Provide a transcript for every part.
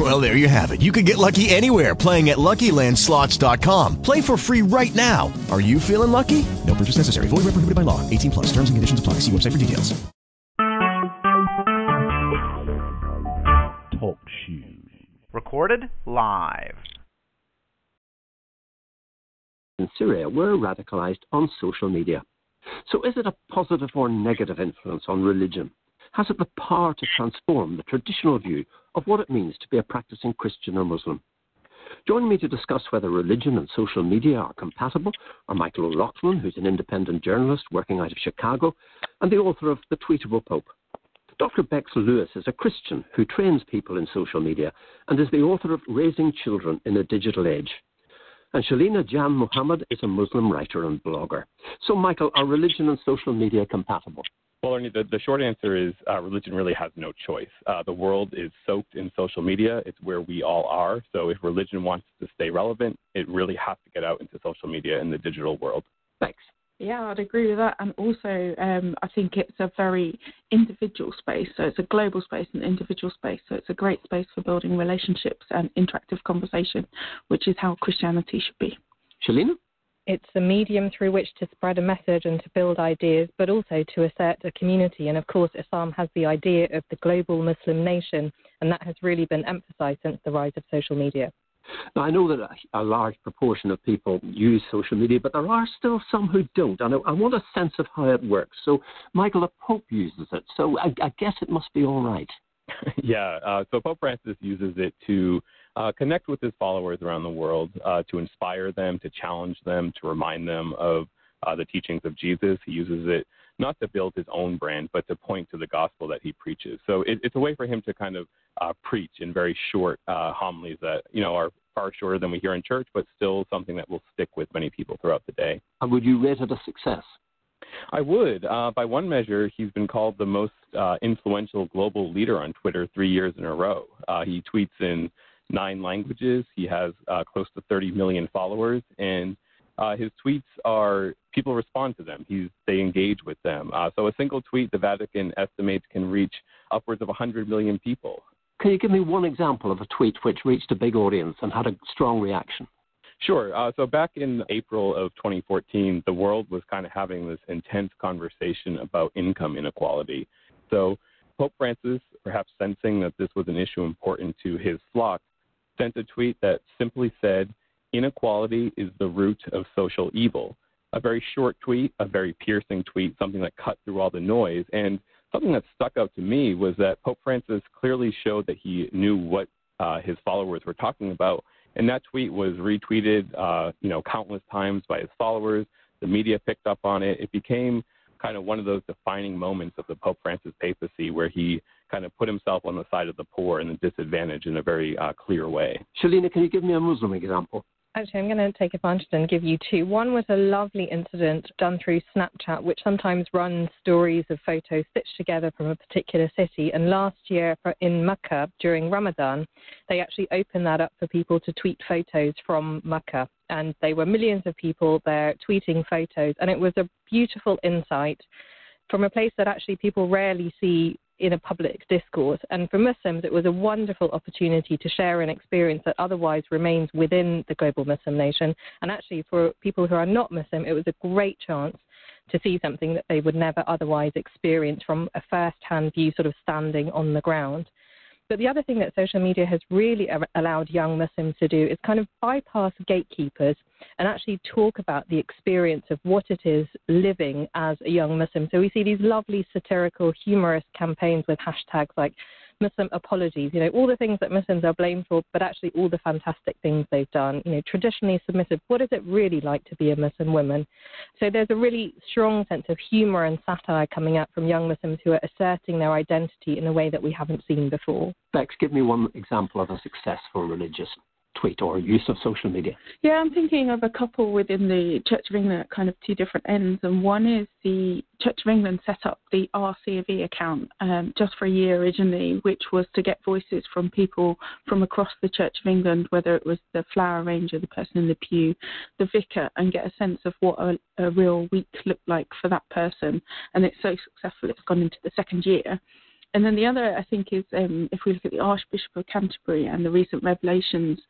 Well, there you have it. You can get lucky anywhere playing at LuckyLandSlots.com. Play for free right now. Are you feeling lucky? No purchase necessary. Void where prohibited by law. 18 plus. Terms and conditions apply. See website for details. Talk shoes. Recorded live. in Syria were radicalized on social media. So, is it a positive or negative influence on religion? Has it the power to transform the traditional view of what it means to be a practicing Christian or Muslim? Joining me to discuss whether religion and social media are compatible are Michael O'Loughlin, who's an independent journalist working out of Chicago, and the author of The Tweetable Pope. Dr. Bex Lewis is a Christian who trains people in social media and is the author of Raising Children in a Digital Age. And Shelina Janmohamed is a Muslim writer and blogger. So, Michael, are religion and social media compatible? Well, Ernie, the, the short answer is uh, religion really has no choice. Uh, the world is soaked in social media. It's where we all are. So if religion wants to stay relevant, it really has to get out into social media in the digital world. Thanks. Yeah, I'd agree with that. And also, um, I think it's a very individual space. So it's a global space and individual space. So it's a great space for building relationships and interactive conversation, which is how Christianity should be. Shelina? It's a medium through which to spread a message and to build ideas, but also to assert a community. And of course, Islam has the idea of the global Muslim nation, and that has really been emphasized since the rise of social media. Now, I know that a, a, large proportion of people use social media, but there are still some who don't. And I, I want a sense of how it works. So, Michael, the Pope uses it. So I, I guess it must be all right. yeah. Uh, so Pope Francis uses it to uh, connect with his followers around the world, uh, to inspire them, to challenge them, to remind them of uh, the teachings of Jesus. He uses it not to build his own brand, but to point to the gospel that he preaches. So it, it's a way for him to kind of uh, preach in very short uh, homilies that you know are far shorter than we hear in church, but still something that will stick with many people throughout the day. And would you rate it a success? I would. Uh, by one measure, he's been called the most uh, influential global leader on Twitter three years in a row. Uh, he tweets in nine languages. He has uh, close to 30 million followers, and uh, his tweets are people respond to them. He's they engage with them. Uh, so a single tweet, the Vatican estimates, can reach upwards of 100 million people. Can you give me one example of a tweet which reached a big audience and had a strong reaction? Sure. Uh, so back in April of 2014, the world was kind of having this intense conversation about income inequality. So Pope Francis, perhaps sensing that this was an issue important to his flock, sent a tweet that simply said, Inequality is the root of social evil. A very short tweet, a very piercing tweet, something that cut through all the noise. And something that stuck out to me was that Pope Francis clearly showed that he knew what uh, his followers were talking about. And that tweet was retweeted, uh, you know, countless times by his followers. The media picked up on it. It became kind of one of those defining moments of the Pope Francis papacy where he kind of put himself on the side of the poor and the disadvantaged in a very uh, clear way. Shelina, can you give me a Muslim example? Actually, I'm going to take advantage and give you two. One was a lovely incident done through Snapchat, which sometimes runs stories of photos stitched together from a particular city. And last year in Mecca during Ramadan, they actually opened that up for people to tweet photos from Mecca. And they were millions of people there tweeting photos. And it was a beautiful insight from a place that actually people rarely see in a public discourse. And for Muslims, it was a wonderful opportunity to share an experience that otherwise remains within the global Muslim nation. And actually, for people who are not Muslim, it was a great chance to see something that they would never otherwise experience from a first hand view, sort of standing on the ground. But the other thing that social media has really allowed young Muslims to do is kind of bypass gatekeepers and actually talk about the experience of what it is living as a young Muslim. So we see these lovely satirical, humorous campaigns with hashtags like Muslim apologies, you know, all the things that Muslims are blamed for, but actually all the fantastic things they've done, you know, traditionally submissive. What is it really like to be a Muslim woman? So there's a really strong sense of humor and satire coming out from young Muslims who are asserting their identity in a way that we haven't seen before. Bex, give me one example of a successful religious tweet or use of social media? Yeah, I'm thinking of a couple within the Church of England at kind of two different ends. And one is the Church of England set up the OurCofE account um, just for a year originally, which was to get voices from people from across the Church of England, whether it was the flower arranger, the person in the pew, the vicar, and get a sense of what a, a real week looked like for that person. And it's so successful, it's gone into the second year. And then the other, I think, is um, if we look at the Archbishop of Canterbury and the recent revelations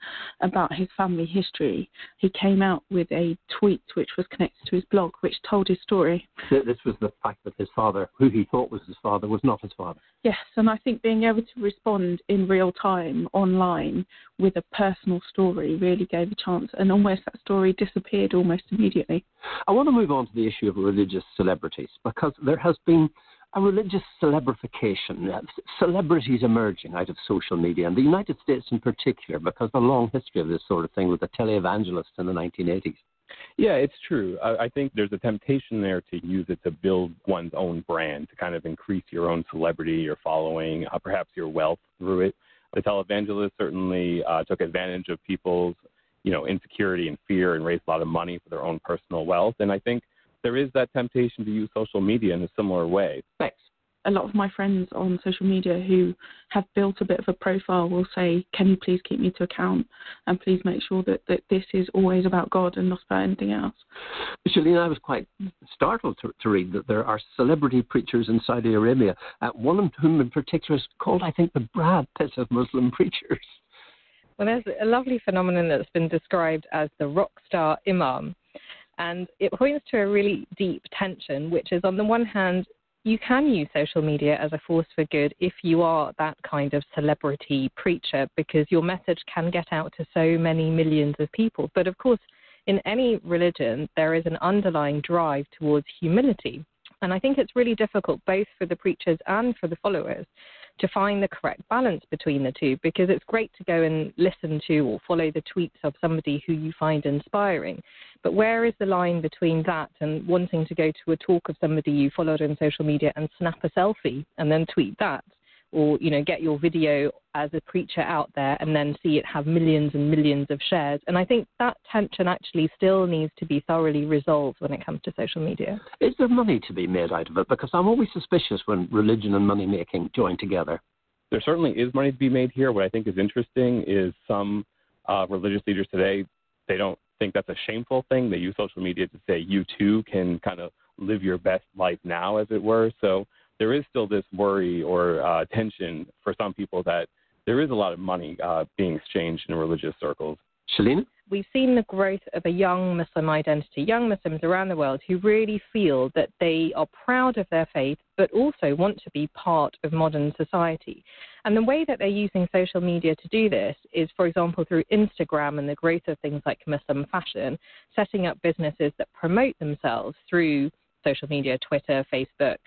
about his family history, he came out with a tweet which was connected to his blog, which told his story. This was the fact that his father, who he thought was his father, was not his father. Yes, and I think being able to respond in real time online with a personal story really gave a chance, and almost that story disappeared almost immediately. I want to move on to the issue of religious celebrities because there has been a religious celebrification, celebrities emerging out of social media, and the United States in particular, because the long history of this sort of thing with the televangelists in the 1980s. Yeah, it's true. I, I think there's a temptation there to use it to build one's own brand, to kind of increase your own celebrity, your following, uh, perhaps your wealth through it. The televangelists certainly uh, took advantage of people's, you know, insecurity and fear and raised a lot of money for their own personal wealth. And I think there is that temptation to use social media in a similar way. Thanks. A lot of my friends on social media who have built a bit of a profile will say, Can you please keep me to account and please make sure that, that this is always about God and not about anything else? Shalene, I was quite startled to, to, read that there are celebrity preachers in Saudi Arabia, uh, one of whom in particular is called, I think, the Brad Pitt of Muslim preachers. Well, there's a lovely phenomenon that's been described as the rock star imam. And it points to a really deep tension, which is on the one hand, you can use social media as a force for good if you are that kind of celebrity preacher because your message can get out to so many millions of people. But of course, in any religion, there is an underlying drive towards humility. And I think it's really difficult both for the preachers and for the followers to find the correct balance between the two because it's great to go and listen to or follow the tweets of somebody who you find inspiring. But where is the line between that and wanting to go to a talk of somebody you followed on social media and snap a selfie and then tweet that? Or you know get your video as a preacher out there and then see it have millions and millions of shares. And i think that tension actually still needs to be thoroughly resolved when it comes to social media. Is there money to be made out of it? Because i'm always suspicious when religion and money making join together. There certainly is money to be made here. What i think is interesting is some uh, religious leaders today they don't think that's a shameful thing. They use social media to say you too can kind of live your best life now as it were. So there is still this worry or uh, tension for some people that there is a lot of money uh, being exchanged in religious circles. Shalene? We've seen the growth of a young Muslim identity, young Muslims around the world who really feel that they are proud of their faith, but also want to be part of modern society. And the way that they're using social media to do this is, for example, through Instagram and the growth of things like Muslim fashion, setting up businesses that promote themselves through social media, Twitter, Facebook,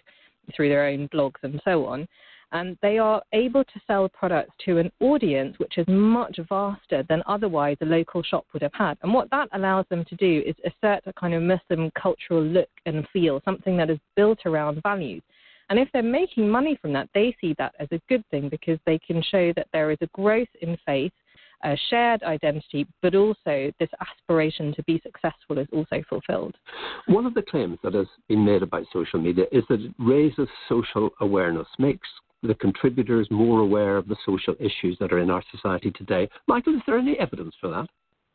through their own blogs and so on. And they are able to sell products to an audience which is much vaster than otherwise a local shop would have had. And what that allows them to do is assert a kind of Muslim cultural look and feel, something that is built around values. And if they're making money from that, they see that as a good thing because they can show that there is a growth in faith a shared identity, but also this aspiration to be successful is also fulfilled. One of the claims that has been made about social media is that it raises social awareness, makes the contributors more aware of the social issues that are in our society today. Michael, is there any evidence for that?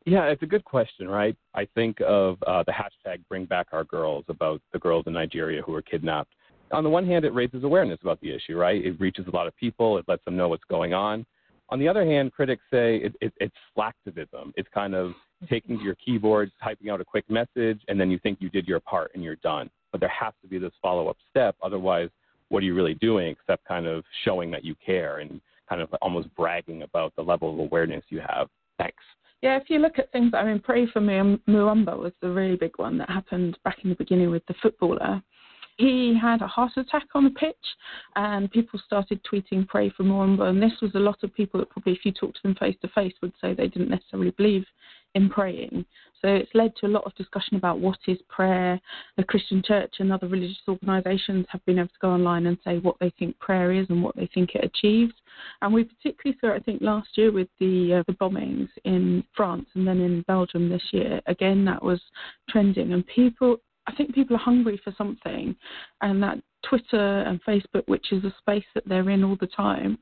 Yeah, it's a good question, right? I think of uh, the hashtag Bring Back Our Girls about the girls in Nigeria who were kidnapped. On the one hand, it raises awareness about the issue, right? It reaches a lot of people, it lets them know what's going on. On the other hand, critics say it, it, it's slacktivism. It's kind of taking your keyboard, typing out a quick message, and then you think you did your part and you're done. But there has to be this follow up step. Otherwise, what are you really doing except kind of showing that you care and kind of almost bragging about the level of awareness you have? Thanks. Yeah, if you look at things, I mean, Pray for Muamba was the really big one that happened back in the beginning with the footballer he had a heart attack on the pitch, and people started tweeting "Pray for Muamba." And this was a lot of people that probably, if you talked to them face to face, would say they didn't necessarily believe in praying. So it's led to a lot of discussion about what is prayer. The Christian church and other religious organisations have been able to go online and say what they think prayer is and what they think it achieves. And we particularly saw, I think, last year with the uh, the bombings in France and then in Belgium this year. Again, that was trending, and people. I think people are hungry for something, and that Twitter and Facebook, which is a space that they're in all the time,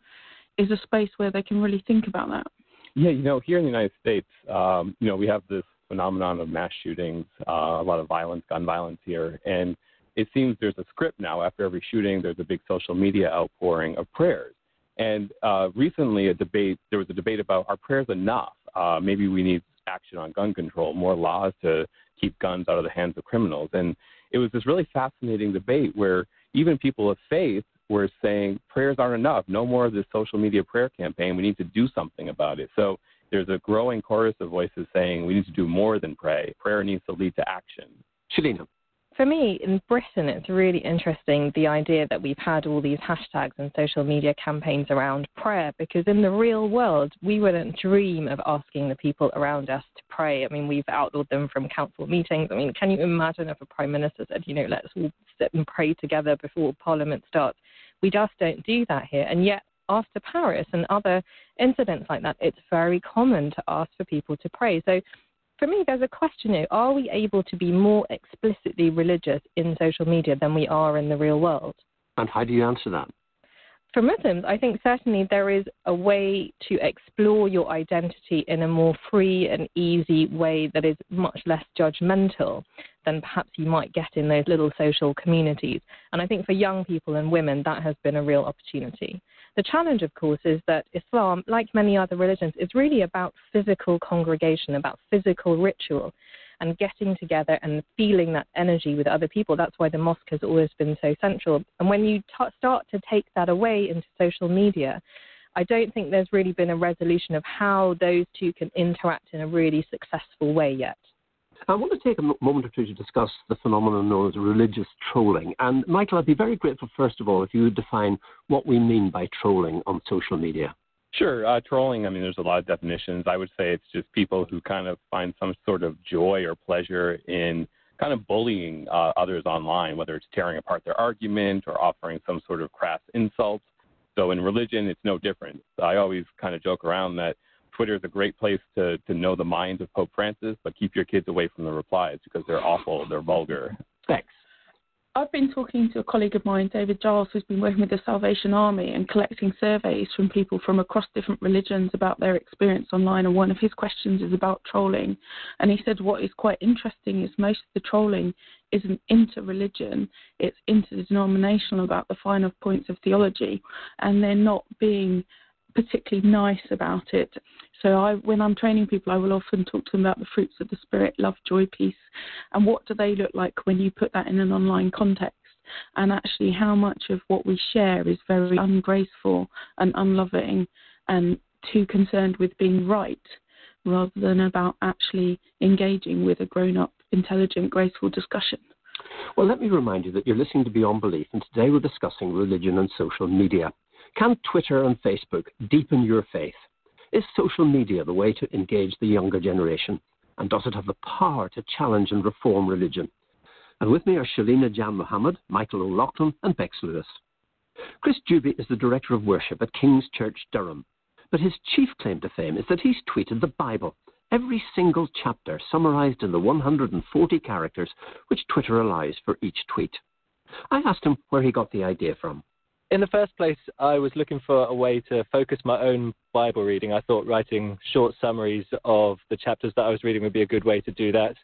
is a space where they can really think about that. Yeah, you know, here in the United States, um, you know, we have this phenomenon of mass shootings, uh, a lot of violence, gun violence here, and it seems there's a script now. After every shooting, there's a big social media outpouring of prayers. And uh, recently, a debate there was a debate about are prayers enough? Uh, maybe we need action on gun control, more laws to keep guns out of the hands of criminals. And it was this really fascinating debate where even people of faith were saying prayers aren't enough. No more of this social media prayer campaign. We need to do something about it. So there's a growing chorus of voices saying we need to do more than pray. Prayer needs to lead to action. Shelina. For me, in Britain, it's really interesting the idea that we've had all these hashtags and social media campaigns around prayer because in the real world, we wouldn't dream of asking the people around us to pray. I mean, we've outlawed them from council meetings. I mean, can you imagine if a prime minister said, you know, let's all sit and pray together before parliament starts? We just don't do that here. And yet, after Paris and other incidents like that, it's very common to ask for people to pray. So for me, there's a question here are we able to be more explicitly religious in social media than we are in the real world? And how do you answer that? For Muslims, I think certainly there is a way to explore your identity in a more free and easy way that is much less judgmental than perhaps you might get in those little social communities. And I think for young people and women, that has been a real opportunity. The challenge, of course, is that Islam, like many other religions, is really about physical congregation, about physical ritual and getting together and feeling that energy with other people. That's why the mosque has always been so central. And when you t- start to take that away into social media, I don't think there's really been a resolution of how those two can interact in a really successful way yet. I want to take a moment or two to discuss the phenomenon known as religious trolling. And Michael, I'd be very grateful, first of all, if you would define what we mean by trolling on social media. Sure. Uh, trolling, I mean, there's a lot of definitions. I would say it's just people who kind of find some sort of joy or pleasure in kind of bullying uh, others online, whether it's tearing apart their argument or offering some sort of crass insults. So in religion, it's no different. I always kind of joke around that Twitter is a great place to, to know the minds of Pope Francis, but keep your kids away from the replies because they're awful, they're vulgar. Thanks. I've been talking to a colleague of mine, David Giles, who's been working with the Salvation Army and collecting surveys from people from across different religions about their experience online. And one of his questions is about trolling. And he said what is quite interesting is most of the trolling isn't inter-religion, it's interdenominational about the finer points of theology, and they're not being particularly nice about it. So I, when I'm training people, I will often talk to them about the fruits of the spirit, love, joy, peace, and what do they look like when you put that in an online context, and actually how much of what we share is very ungraceful and unloving, and too concerned with being right rather than about actually engaging with a grown-up, intelligent, graceful discussion. Well, let me remind you that you're listening to Beyond Belief, and today we're discussing religion and social media. Can Twitter and Facebook deepen your faith? Is social media the way to engage the younger generation? And does it have the power to challenge and reform religion? And with me are Shelina Janmohamed, Michael O'Loughlin, and Bex Lewis. Chris Juby is the Director of Worship at King's Church Durham. But his chief claim to fame is that he's tweeted the Bible, every single chapter summarized in the 140 characters which Twitter allows for each tweet. I asked him where he got the idea from in the first place, I was looking for a way to focus my own Bible reading. I thought writing short summaries of the chapters that I was reading would be a good way to do that.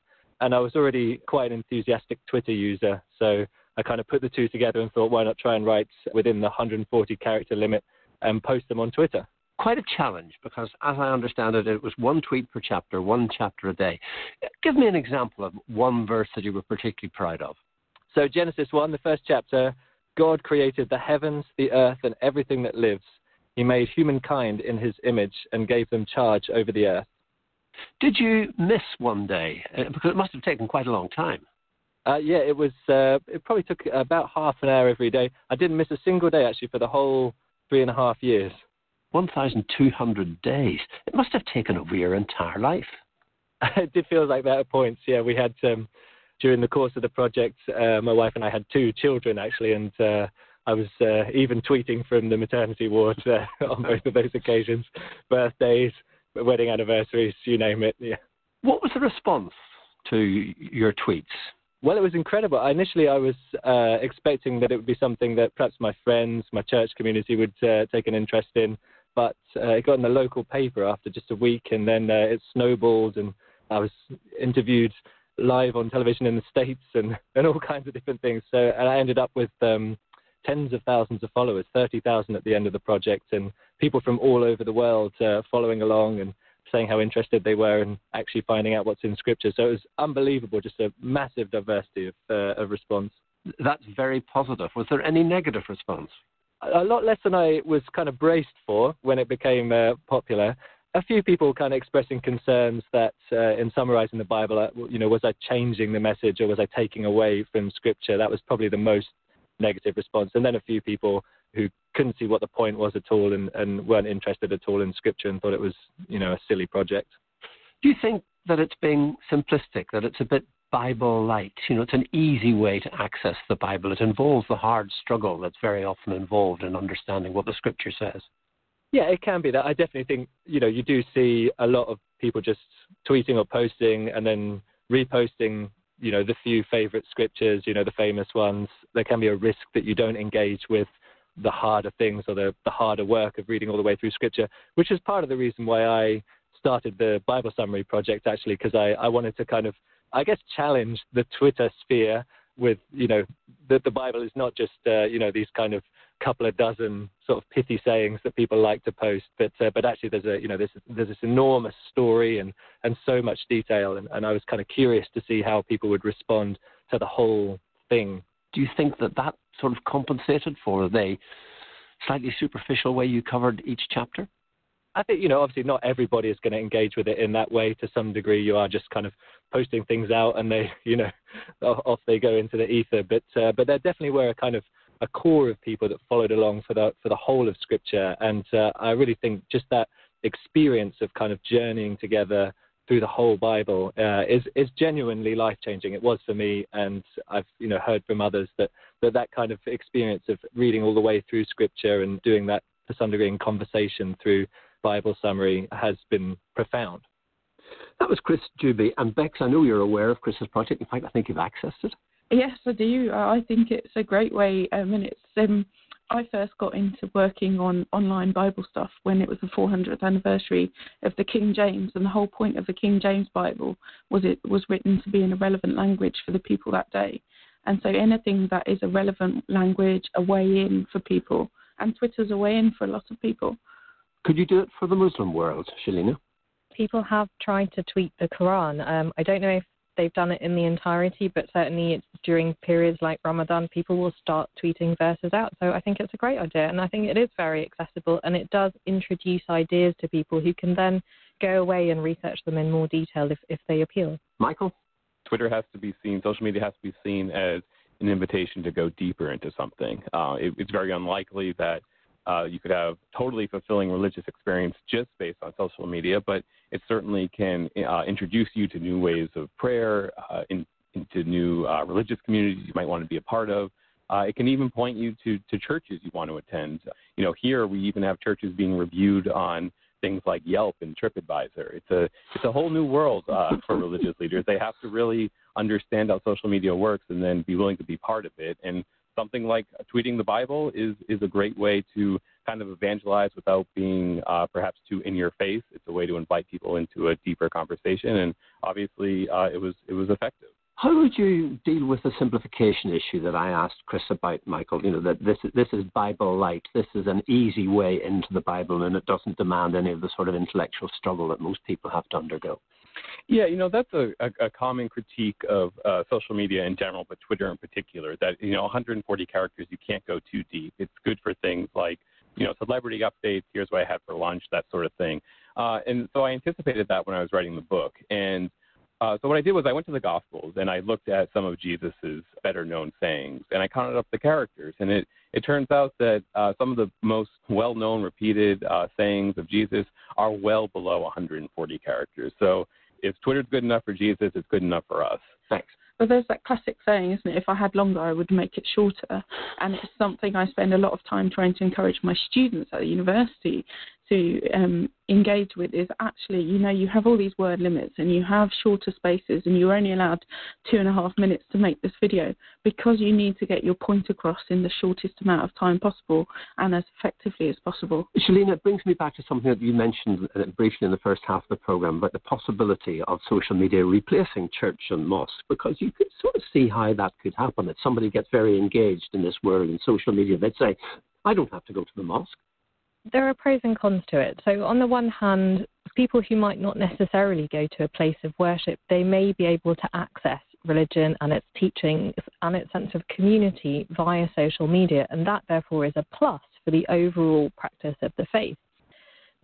And I was already quite an enthusiastic Twitter user, so I kind of put the two together and thought, why not try and write within the 140 character limit and post them on Twitter? Quite a challenge because, as I understand it, it was one tweet per chapter, one chapter a day. Give me an example of one verse that you were particularly proud of. So, Genesis 1, the first chapter, God created the heavens, the earth, and everything that lives. He made humankind in his image and gave them charge over the earth. Did you miss one day? Uh, because it must have taken quite a long time. Uh, yeah, it was. Uh, it probably took about half an hour every day. I didn't miss a single day actually for the whole three and a half years. 1,200 days. It must have taken over your entire life. it did feel like that at points. Yeah, we had um, during the course of the project, uh, my wife and I had two children actually, and uh, I was uh, even tweeting from the maternity ward uh, on both of those occasions, birthdays, wedding anniversaries, you name it. Yeah. What was the response to your tweets? Well, it was incredible. Initially, I was uh, expecting that it would be something that perhaps my friends, my church community would uh, take an interest in, but uh, it got in the local paper after just a week, and then uh, it snowballed, and I was interviewed live on television in the states and, and all kinds of different things. So, and I ended up with um, tens of thousands of followers, 30,000 at the end of the project, and people from all over the world uh, following along and saying how interested they were in actually finding out what's in Scripture. So it was unbelievable, just a massive diversity of, uh, of response. That's very positive. Was there any negative response? A lot less than I was kind of braced for when it became uh, popular. A few people kind of expressing concerns that, uh, in summarizing the Bible, uh, you know, was I changing the message or was I taking away from Scripture? That was probably the most negative response. And then a few people who couldn't see what the point was at all and, and weren't interested at all in scripture and thought it was, you know, a silly project. Do you think that it's being simplistic, that it's a bit Bible light? You know, it's an easy way to access the Bible. It involves the hard struggle that's very often involved in understanding what the scripture says. Yeah, it can be that. I definitely think, you know, you do see a lot of people just tweeting or posting and then reposting you know the few favorite scriptures, you know the famous ones. There can be a risk that you don't engage with the harder things or the, the harder work of reading all the way through scripture, which is part of the reason why I started the Bible Summary Project actually, because I, I wanted to kind of, I guess, challenge the Twitter sphere with, you know, that the Bible is not just, uh, you know, these kind of couple of dozen sort of pithy sayings that people like to post, but uh, but actually there's a you know there's there's this enormous story and and so much detail, and, and I was kind of curious to see how people would respond to the whole thing. Do you think that that sort of compensated for the slightly superficial way you covered each chapter? I think you know obviously not everybody is going to engage with it in that way. To some degree, you are just kind of posting things out, and they you know off they go into the ether. But uh, but there definitely were a kind of a core of people that followed along for the for the whole of Scripture, and uh, I really think just that experience of kind of journeying together through the whole Bible uh, is is genuinely life changing. It was for me, and I've you know heard from others that, that that kind of experience of reading all the way through Scripture and doing that to some degree in conversation through Bible summary has been profound. That was Chris Juby and Bex. I know you're aware of Chris's project. In fact, I think you've accessed it. Yes, I do. I think it's a great way. Um, and it's um, I first got into working on online Bible stuff when it was the 400th anniversary of the King James, and the whole point of the King James Bible was it was written to be in a relevant language for the people that day. And so anything that is a relevant language, a way in for people, and Twitter's a way in for a lot of people. Could you do it for the Muslim world, Shelina? People have tried to tweet the Quran. Um, I don't know if they've done it in the entirety, but certainly it's during periods like Ramadan, people will start tweeting verses out. So I think it's a great idea, and I think it is very accessible, and it does introduce ideas to people who can then go away and research them in more detail if, if they appeal. Michael? Twitter has to be seen, social media has to be seen as an invitation to go deeper into something. Uh, it, it's very unlikely that uh, you could have totally fulfilling religious experience just based on social media, but it certainly can uh, introduce you to new ways of prayer, uh, in, into new uh, religious communities you might want to be a part of. Uh, it can even point you to, to churches you want to attend. You know, here we even have churches being reviewed on things like Yelp and TripAdvisor. It's a it's a whole new world for religious leaders. They have to really understand how social media works and then be willing to be part of it. And something like tweeting the Bible is is a great way to kind of evangelize without being uh, perhaps too in your face. It's a way to invite people into a deeper conversation, and obviously uh, it was it was effective. How would you deal with the simplification issue that I asked Chris about, Michael? You know that this this is Bible light. This is an easy way into the Bible, and it doesn't demand any of the sort of intellectual struggle that most people have to undergo. Yeah, you know that's a, a, a common critique of uh, social media in general, but Twitter in particular. That you know 140 characters, you can't go too deep. It's good for things like you know celebrity updates. Here's what I had for lunch, that sort of thing. Uh, and so I anticipated that when I was writing the book. And uh, so what I did was I went to the Gospels and I looked at some of Jesus's better known sayings and I counted up the characters. And it it turns out that uh, some of the most well known repeated uh, sayings of Jesus are well below 140 characters. So if Twitter's good enough for Jesus, it's good enough for us. Thanks. But there's that classic saying, isn't it? If I had longer, I would make it shorter. And it's something I spend a lot of time trying to encourage my students at the university to um, engage with is actually, you know, you have all these word limits and you have shorter spaces and you're only allowed two and a half minutes to make this video because you need to get your point across in the shortest amount of time possible and as effectively as possible. Shelina, it brings me back to something that you mentioned uh, briefly in the first half of the program about the possibility of social media replacing church and mosque because you could sort of see how that could happen. If somebody gets very engaged in this world in social media, they'd say, I don't have to go to the mosque there are pros and cons to it. So, on the one hand, people who might not necessarily go to a place of worship, they may be able to access religion and its teachings and its sense of community via social media, and that therefore is a plus for the overall practice of the faith.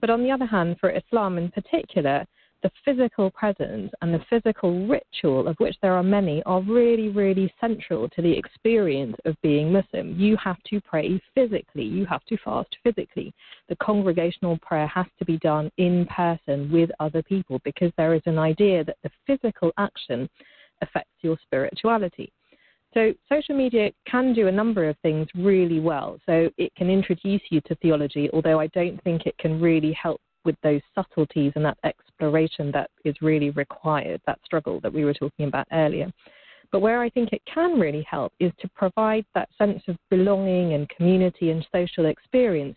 But on the other hand, for Islam in particular, the physical presence and the physical ritual, of which there are many, are really, really central to the experience of being Muslim. You have to pray physically, you have to fast physically. The congregational prayer has to be done in person with other people because there is an idea that the physical action affects your spirituality. So, social media can do a number of things really well. So, it can introduce you to theology, although I don't think it can really help with those subtleties and that exploration that is really required, that struggle that we were talking about earlier. But where I think it can really help is to provide that sense of belonging and community and social experience.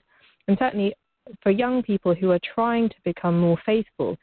And certainly for young people who are trying to become more faithful,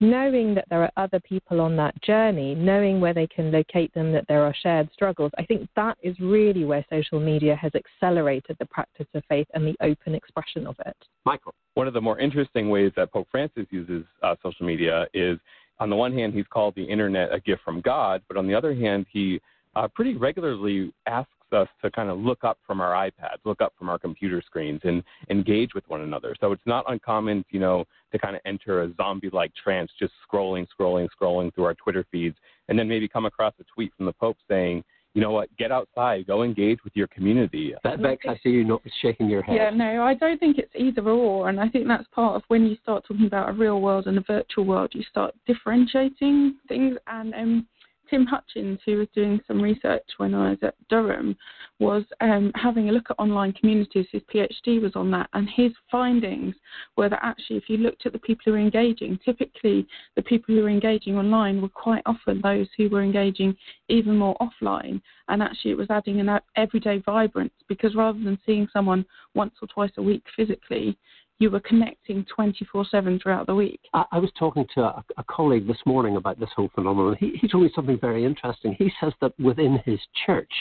knowing that there are other people on that journey, knowing where they can locate them, that there are shared struggles, I think that is really where social media has accelerated the practice of faith and the open expression of it. Michael. One of the more interesting ways that Pope Francis uses uh, social media is on the one hand, he's called the internet a gift from God, but on the other hand, he uh, pretty regularly asks us to kind of look up from our iPads, look up from our computer screens, and engage with one another. So it's not uncommon, you know, to kind of enter a zombie-like trance, just scrolling, scrolling, scrolling through our Twitter feeds, and then maybe come across a tweet from the Pope saying, you know what, get outside, go engage with your community. That, Bex, I see you not shaking your head. Yeah, no, I don't think it's either or, and I think that's part of when you start talking about a real world and a virtual world, you start differentiating things, and um, Tim Hutchings, who was doing some research when I was at Durham, was um, having a look at online communities. His PhD was on that, and his findings were that actually, if you looked at the people who were engaging, typically the people who were engaging online were quite often those who were engaging even more offline, and actually it was adding an everyday vibrance because rather than seeing someone once or twice a week physically, you were connecting 24 7 throughout the week. I, I, was talking to a, a, colleague this morning about this whole phenomenon. He, he told me something very interesting. He says that within his church,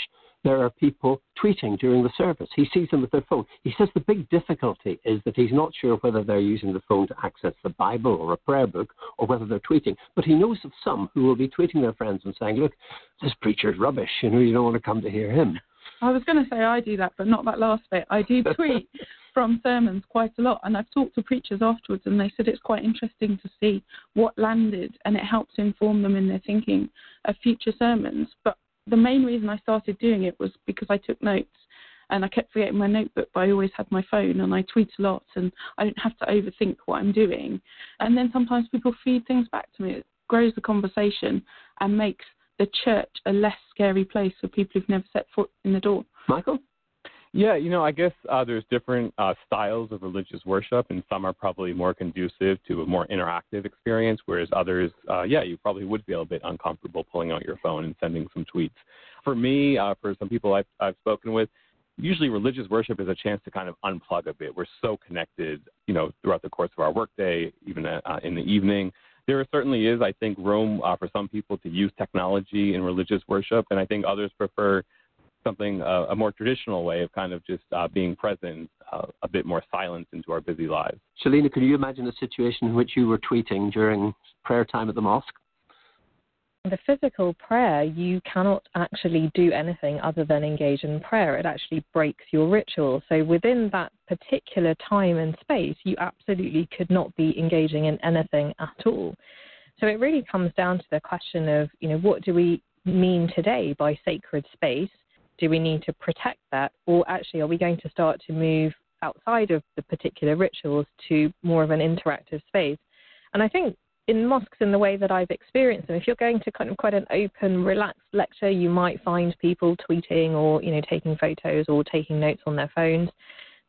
there are people tweeting during the service. He sees them with their phone. He says the big difficulty is that he's not sure whether they're using the phone to access the Bible or a prayer book or whether they're tweeting. But he knows of some who will be tweeting their friends and saying, look, this preacher's rubbish. You know, you don't want to come to hear him. I was going to say I do that, but not that last bit. I do tweet from sermons quite a lot, and I've talked to preachers afterwards, and they said it's quite interesting to see what landed, and it helps inform them in their thinking of future sermons. But the main reason I started doing it was because I took notes, and I kept forgetting my notebook, but I always had my phone, and I tweet a lot, and I don't have to overthink what I'm doing. And then sometimes people feed things back to me. It grows the conversation and makes the church a less scary place for people who've never set foot in the door. Michael? Yeah, you know, I guess uh, there's different uh, styles of religious worship, and some are probably more conducive to a more interactive experience, whereas others, uh, yeah, you probably would feel a bit uncomfortable pulling out your phone and sending some tweets. For me, uh, for some people I've, I've spoken with, usually religious worship is a chance to kind of unplug a bit. We're so connected, you know, throughout the course of our workday, even uh, in the evening. There certainly is, I think, room uh, for some people to use technology in religious worship, and I think others prefer something uh, a more traditional way of kind of just uh, being present, uh, a bit more silence into our busy lives. Shelina, can you imagine a situation in which you were tweeting during prayer time at the mosque? The physical prayer, you cannot actually do anything other than engage in prayer. It actually breaks your ritual. So within that particular time and space, you absolutely could not be engaging in anything at all. So it really comes down to the question of, you know, what do we mean today by sacred space? Do we need to protect that, or actually are we going to start to move outside of the particular rituals to more of an interactive space? And I think in mosques in the way that I've experienced them. If you're going to kind of quite an open, relaxed lecture, you might find people tweeting or you know taking photos or taking notes on their phones.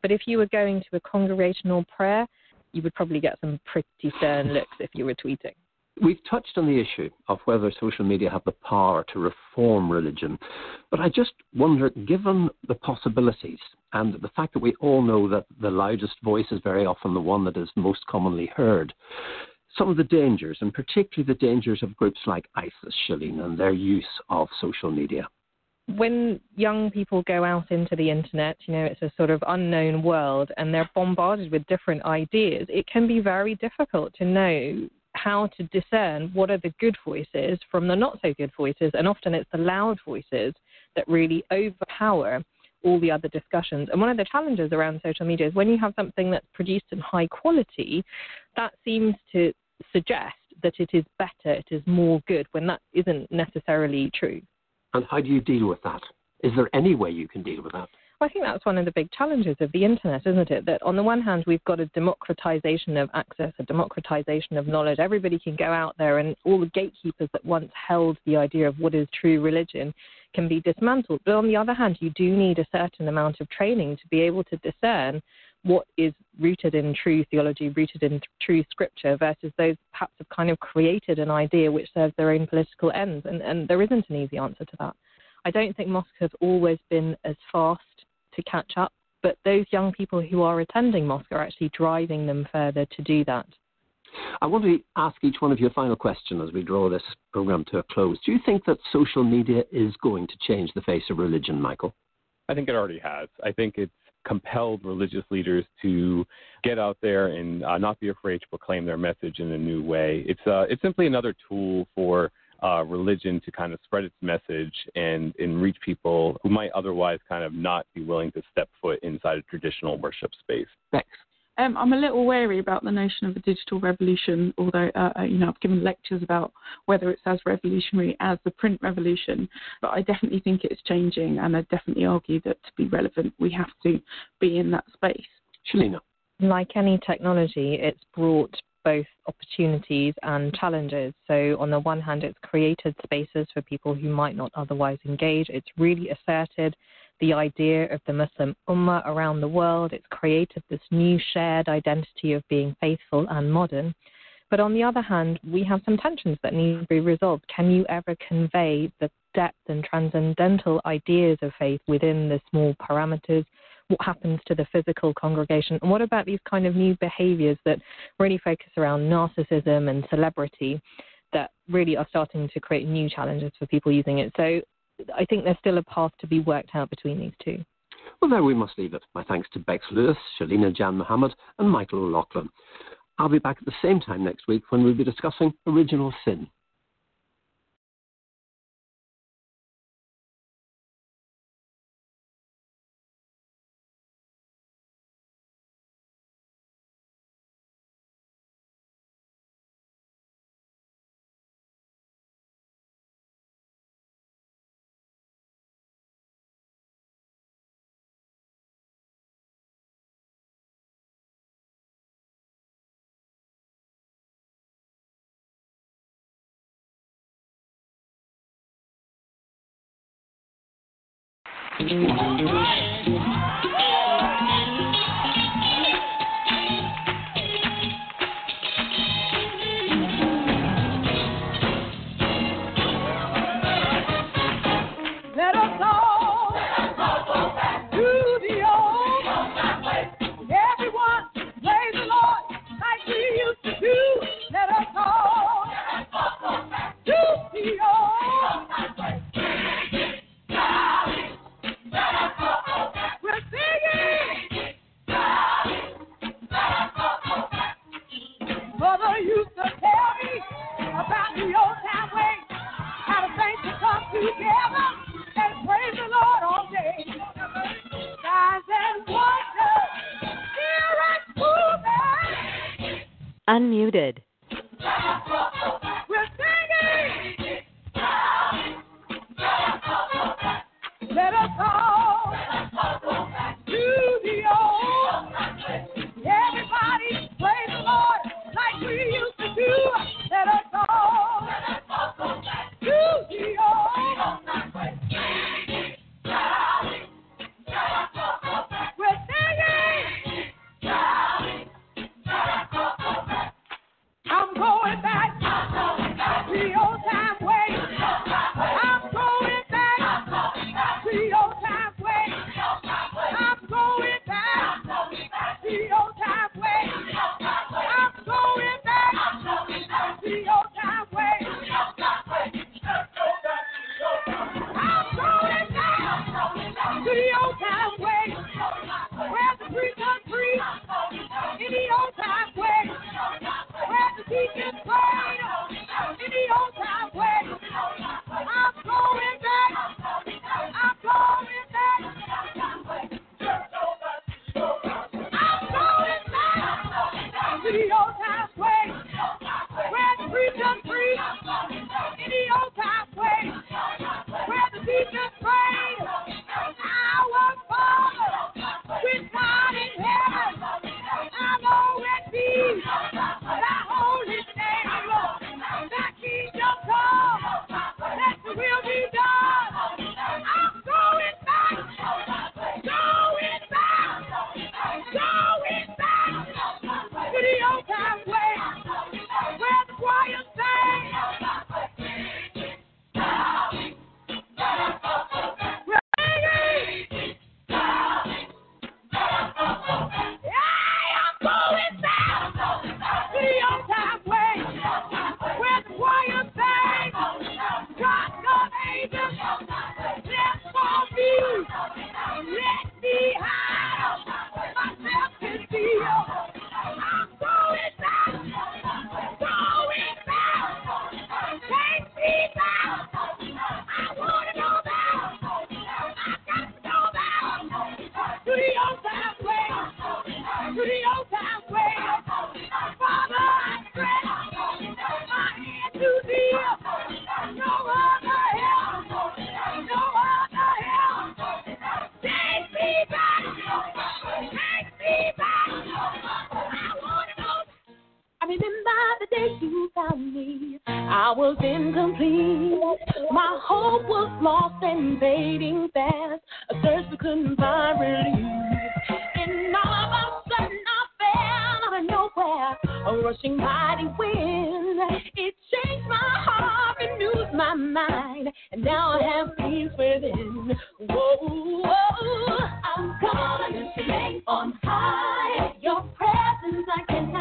But if you were going to a congregational prayer, you would probably get some pretty stern looks if you were tweeting. We've touched on the issue of whether social media have the power to reform religion, but I just wonder, given the possibilities and the fact that we all know that the loudest voice is very often the one that is most commonly heard, some of the dangers, and particularly the dangers of groups like ISIS, Shalene, and their use of social media. When young people go out into the internet, you know, it's a sort of unknown world and they're bombarded with different ideas, it can be very difficult to know how to discern what are the good voices from the not so good voices. And often it's the loud voices that really overpower all the other discussions. And one of the challenges around social media is when you have something that's produced in high quality, that seems to suggest that it is better, it is more good, when that isn't necessarily true. And how do you deal with that? Is there any way you can deal with that? I think that's one of the big challenges of the internet, isn't it? That on the one hand, we've got a democratization of access, a democratization of knowledge. Everybody can go out there, and all the gatekeepers that once held the idea of what is true religion can be dismantled. But on the other hand, you do need a certain amount of training to be able to discern what is rooted in true theology, rooted in true scripture, versus those perhaps have kind of created an idea which serves their own political ends. And, and there isn't an easy answer to that. I don't think mosques have always been as fast to catch up, but those young people who are attending mosque are actually driving them further to do that. I want to ask each one of you a final question as we draw this program to a close. Do you think that social media is going to change the face of religion, Michael? I think it already has. I think it's compelled religious leaders to get out there and uh, not be afraid to proclaim their message in a new way. It's uh, it's simply another tool for uh, religion to kind of spread its message and, and reach people who might otherwise kind of not be willing to step foot inside a traditional worship space. Thanks. Um, I'm a little wary about the notion of a digital revolution, although uh, uh, you know I've given lectures about whether it's as revolutionary as the print revolution. But I definitely think it's changing, and I definitely argue that to be relevant, we have to be in that space. Shelina. Like any technology, it's brought both opportunities and challenges. So, on the one hand, it's created spaces for people who might not otherwise engage. It's really asserted the idea of the Muslim Ummah around the world. It's created this new shared identity of being faithful and modern. But on the other hand, we have some tensions that need to be resolved. Can you ever convey the depth and transcendental ideas of faith within the small parameters what happens to the physical congregation, and what about these kind of new behaviors that really focus around narcissism and celebrity that really are starting to create new challenges for people using it. So I think there's still a path to be worked out between these two. Well, there we must leave it. My thanks to Bex Lewis, Shelina Janmohamed, and Michael O'Loughlin. I'll be back at the same time next week when we'll be discussing original sin. Thank you.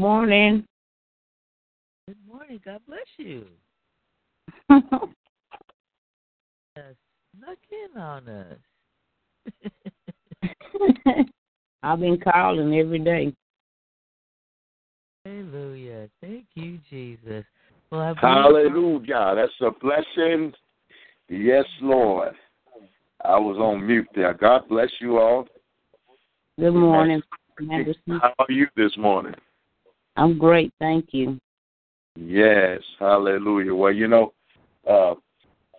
morning. Good morning. God bless you. Yes, Snuck in on us. I've been calling every day. Hallelujah. Thank you, Jesus. Well, I believe- Hallelujah. That's a blessing. Yes, Lord. I was on mute there. God bless you all. Good morning, Anderson. How are you this morning? I'm great, thank you. Yes, hallelujah. Well, you know, uh,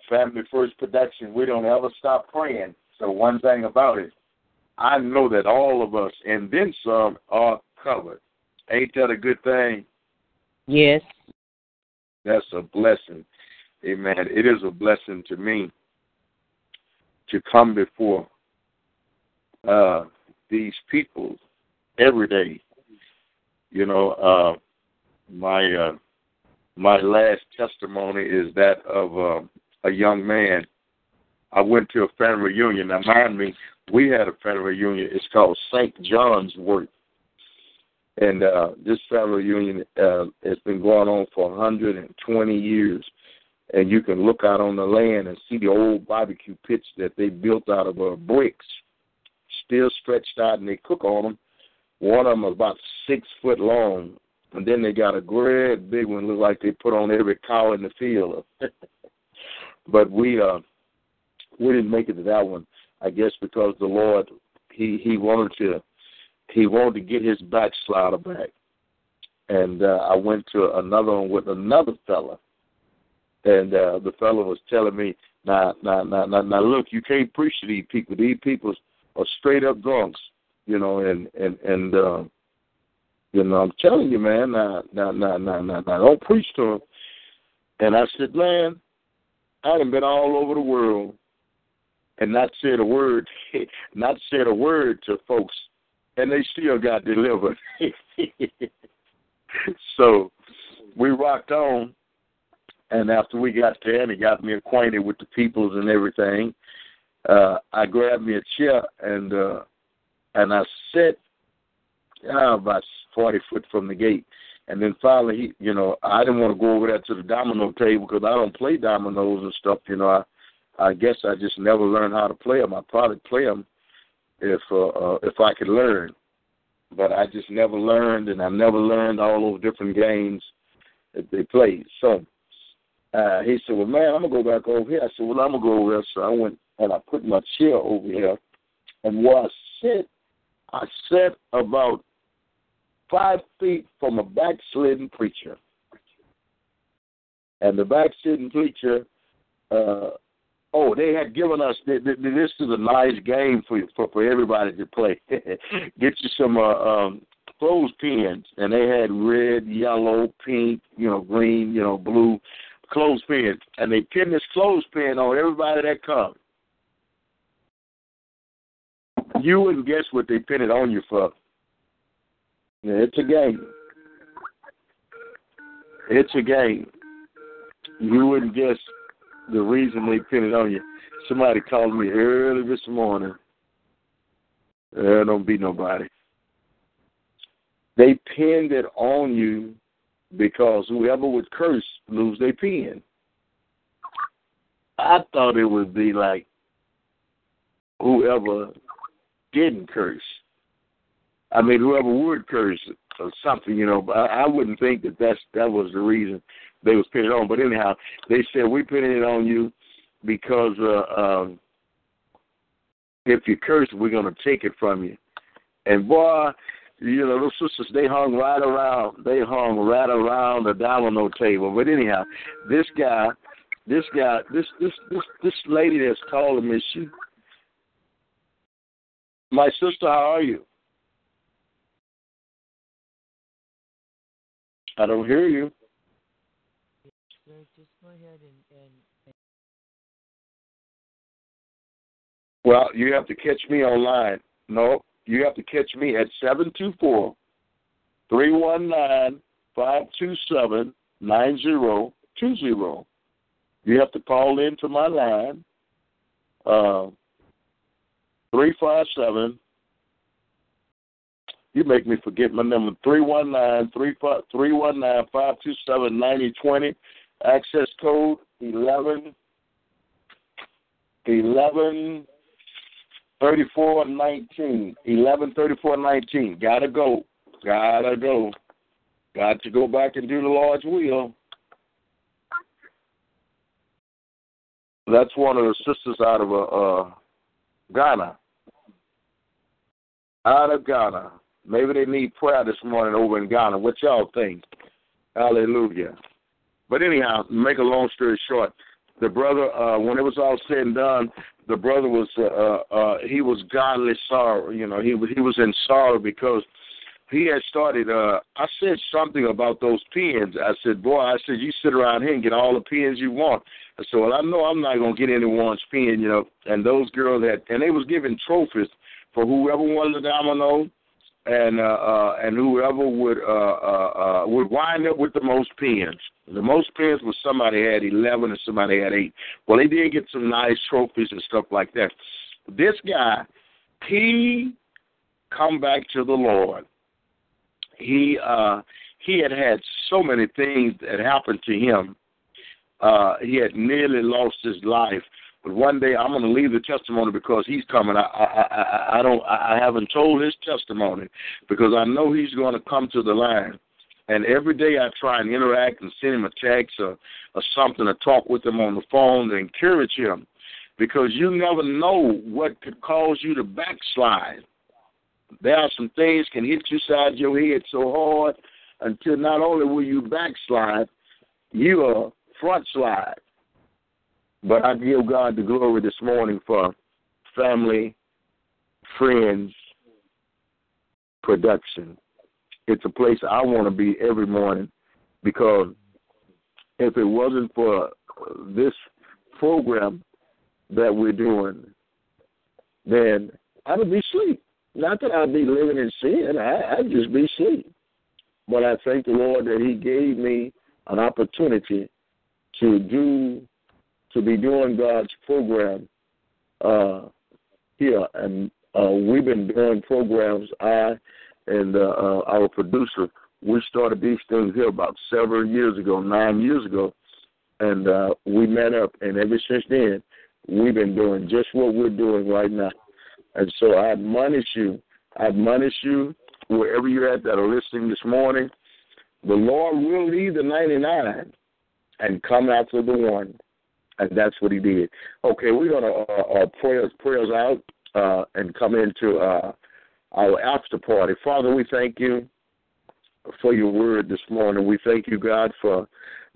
Family First Production, we don't ever stop praying. So one thing about it, I know that all of us and then some are covered. Ain't that a good thing? Yes. That's a blessing. Amen. It is a blessing to me to come before uh, these people every day. You know, uh, my uh, my last testimony is that of uh, a young man. I went to a family reunion. Now, mind me, we had a family reunion. It's called St. John's Work. And uh, this family reunion uh, has been going on for 120 years. And you can look out on the land and see the old barbecue pits that they built out of uh, bricks, still stretched out, and they cook on them. One of them is about six foot long, and then they got a great big one, look like they put on every cow in the field. but we uh we didn't make it to that one. I guess because the Lord he he wanted to he wanted to get his backslider back, and uh, I went to another one with another fella, and uh, the fella was telling me, now now now now, now look, you can't preach to these people. These people are straight up drunks, you know, and and and. uh you know, I'm telling you, man, now, now, now, now, now, now, don't preach to them. And I said, man, I done been all over the world and not said a word, not said a word to folks, and they still got delivered. so we rocked on, and after we got there and he got me acquainted with the peoples and everything, uh, I grabbed me a chair and uh, and I sat uh, about forty foot from the gate. And then finally, he, you know, I didn't want to go over there to the domino table because I don't play dominoes and stuff. You know, I, I guess I just never learned how to play them. I probably play them if uh, uh, if I could learn, but I just never learned, and I never learned all those different games that they played. So uh, he said, "Well, man, I'm gonna go back over here." I said, "Well, I'm gonna go over there." So I went and I put my chair over here, and where I sit, I sat about five feet from a backslidden preacher. And the backslidden preacher, uh, Oh, they had given us th- th- this is a nice game for for, for everybody to play. Get you some uh, um, clothespins, and they had red, yellow, pink, you know, green, you know, blue clothespins, and they pin this clothespin on everybody that comes. You wouldn't guess what they pin it on you for. It's a game. It's a game. You wouldn't guess the reason they pin it on you. Somebody called me early this morning. There don't be nobody. They pinned it on you because whoever would curse lose their pen. I thought it would be like whoever didn't curse. I mean, whoever would curse or something, you know. But I, wouldn't think that that's that was the reason they was pinning it on. But anyhow, they said we pinning it on you because uh, um, if you curse, we're gonna take it from you. And boy, you know those sisters they hung right around they hung right around the domino table. But anyhow, this guy, this guy, this this this this lady that's calling me, she, my sister, how are you? I don't hear you. Just go ahead and, and, and Well, you have to catch me online. No, you have to catch me at seven two four three one nine five two seven nine zero two zero. You have to call into my line. Uh, three five seven. You make me forget my number. Three one nine three five three one nine five two seven ninety twenty. Access code eleven eleven thirty four nineteen. Eleven thirty four nineteen. Gotta go. Gotta go. Got to go back and do the Lord's will. That's one of the sisters out of uh, uh, Ghana. Out of Ghana. Maybe they need prayer this morning over in Ghana. What y'all think? Hallelujah. But anyhow, make a long story short, the brother, uh, when it was all said and done, the brother was uh, uh, uh, he was godly sorrow. You know, he he was in sorrow because he had started. Uh, I said something about those pins. I said, boy, I said you sit around here and get all the pins you want. I said, well, I know I'm not gonna get anyone's pin, you know. And those girls had, and they was giving trophies for whoever won the domino, and uh, uh, and whoever would uh, uh, uh, would wind up with the most pens. The most pens was somebody had eleven and somebody had eight. Well, they did get some nice trophies and stuff like that. This guy, he come back to the Lord. He uh, he had had so many things that happened to him. Uh, he had nearly lost his life. But one day I'm going to leave the testimony because he's coming. I I I, I don't I haven't told his testimony because I know he's going to come to the line. And every day I try and interact and send him a text or, or something to talk with him on the phone to encourage him because you never know what could cause you to backslide. There are some things can hit you side your head so hard until not only will you backslide, you will front slide. But I give God the glory this morning for family, friends, production. It's a place I want to be every morning because if it wasn't for this program that we're doing, then I would be asleep. Not that I'd be living in sin, I'd just be asleep. But I thank the Lord that He gave me an opportunity to do to be doing God's program uh, here, and uh, we've been doing programs. I and uh, uh, our producer, we started these things here about several years ago, nine years ago, and uh, we met up, and ever since then, we've been doing just what we're doing right now. And so I admonish you, I admonish you wherever you're at that are listening this morning. The Lord will leave the 99 and come after the one and that's what he did. Okay, we're gonna uh, uh, pray prayers out uh, and come into uh, our after party. Father, we thank you for your word this morning. We thank you, God, for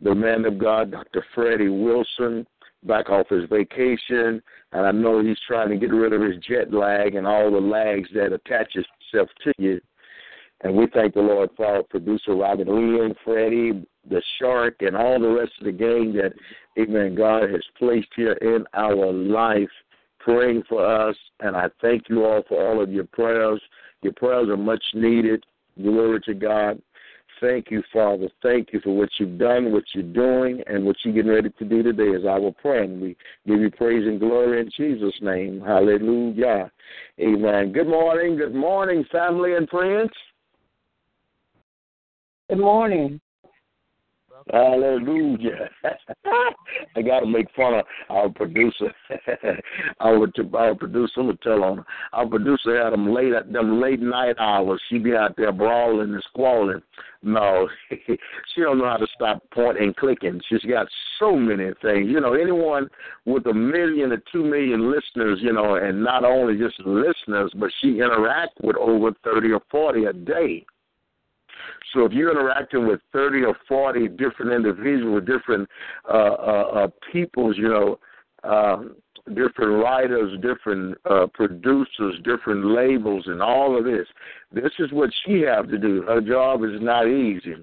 the man of God, Dr. Freddie Wilson. back off his vacation, and I know he's trying to get rid of his jet lag and all the lags that attaches itself to you. And we thank the Lord for our producer Robin Lee and Freddie, the Shark, and all the rest of the gang that, Amen, God has placed here in our life, praying for us. And I thank you all for all of your prayers. Your prayers are much needed. Glory to God. Thank you, Father. Thank you for what you've done, what you're doing, and what you're getting ready to do today as I will pray. And we give you praise and glory in Jesus' name. Hallelujah. Amen. Good morning. Good morning, family and friends. Good morning. Hallelujah. I got to make fun of our producer. our, our producer, I'm tell on her. Our producer had them late at them late night hours. She be out there brawling and squalling. No, she don't know how to stop point and clicking. She's got so many things. You know, anyone with a million or two million listeners, you know, and not only just listeners, but she interact with over thirty or forty a day. So if you're interacting with 30 or 40 different individuals, different uh, uh, uh, peoples, you know, um, different writers, different uh, producers, different labels, and all of this, this is what she have to do. Her job is not easy.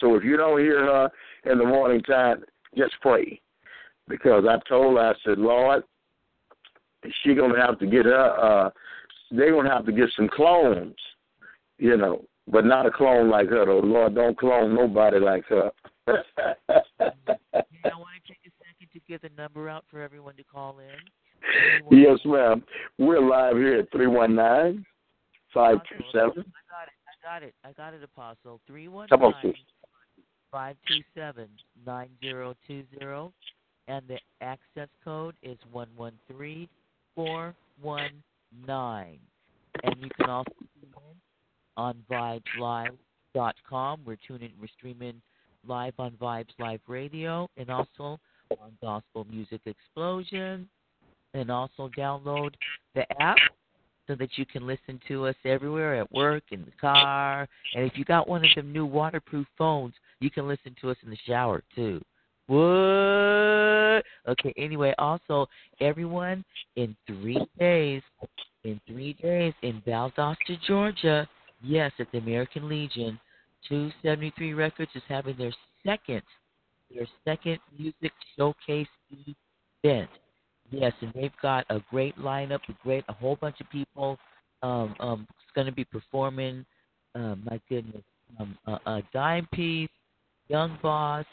So if you don't hear her in the morning time, just pray. Because I told her, I said, Lord, she gonna have to get her. uh They're gonna have to get some clones, you know, but not a clone like her, though. Lord, don't clone nobody like her. I want to take a second to get the number out for everyone to call in. yes, ma'am. We're live here at three one nine five two seven. I got it. I got it, Apostle. Three one Come on, nine sis. five two seven nine zero two zero, and the access code is one one three four one nine. And you can also on vibeslive.com. We're tuning, we're streaming live on Vibes Live Radio, and also on Gospel Music Explosion, and also download the app so that you can listen to us everywhere at work, in the car, and if you got one of them new waterproof phones, you can listen to us in the shower too. What? Okay. Anyway, also everyone in three days, in three days in Valdosta, Georgia. Yes, at the American Legion, 273 Records is having their second, their second music showcase event. Yes, and they've got a great lineup, a great, a whole bunch of people. Um, um, it's going to be performing. Uh, my goodness, um, a, uh, Dime Piece, Young Boss,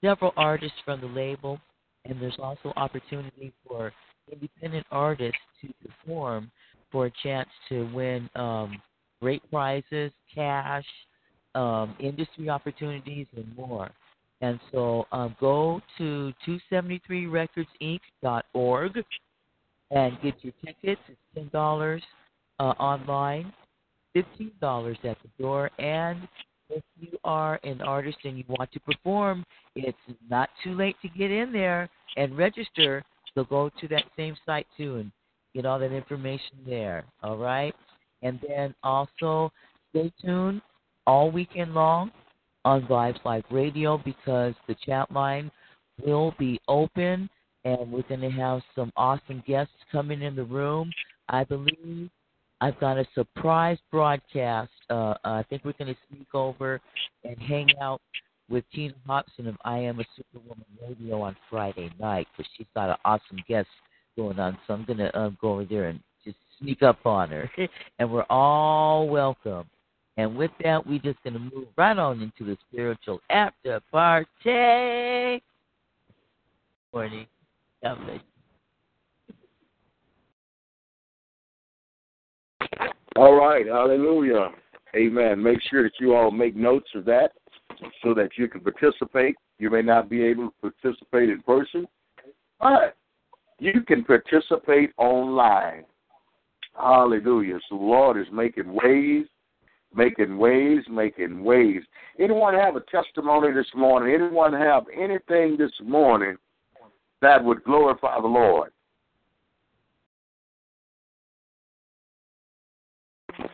several artists from the label, and there's also opportunity for independent artists to perform for a chance to win um, great prizes, cash, um, industry opportunities, and more. And so um, go to 273recordsinc.org and get your tickets. It's ten dollars uh, online, fifteen dollars at the door, and if you are an artist and you want to perform, it's not too late to get in there and register. So go to that same site too and get all that information there. All right, and then also stay tuned all weekend long on Vibes Live Radio because the chat line will be open and we're going to have some awesome guests coming in the room. I believe I've got a surprise broadcast. Uh, I think we're going to sneak over and hang out with Tina Hobson of I Am a Superwoman Radio on Friday night because she's got an awesome guest going on. So I'm going to um, go over there and sneak up on her. and we're all welcome. And with that, we're just going to move right on into the spiritual after party. Morning. God bless All right, hallelujah. Amen. Make sure that you all make notes of that so that you can participate. You may not be able to participate in person, but you can participate online. Hallelujah. So the Lord is making ways, making ways, making ways. Anyone have a testimony this morning? Anyone have anything this morning that would glorify the Lord?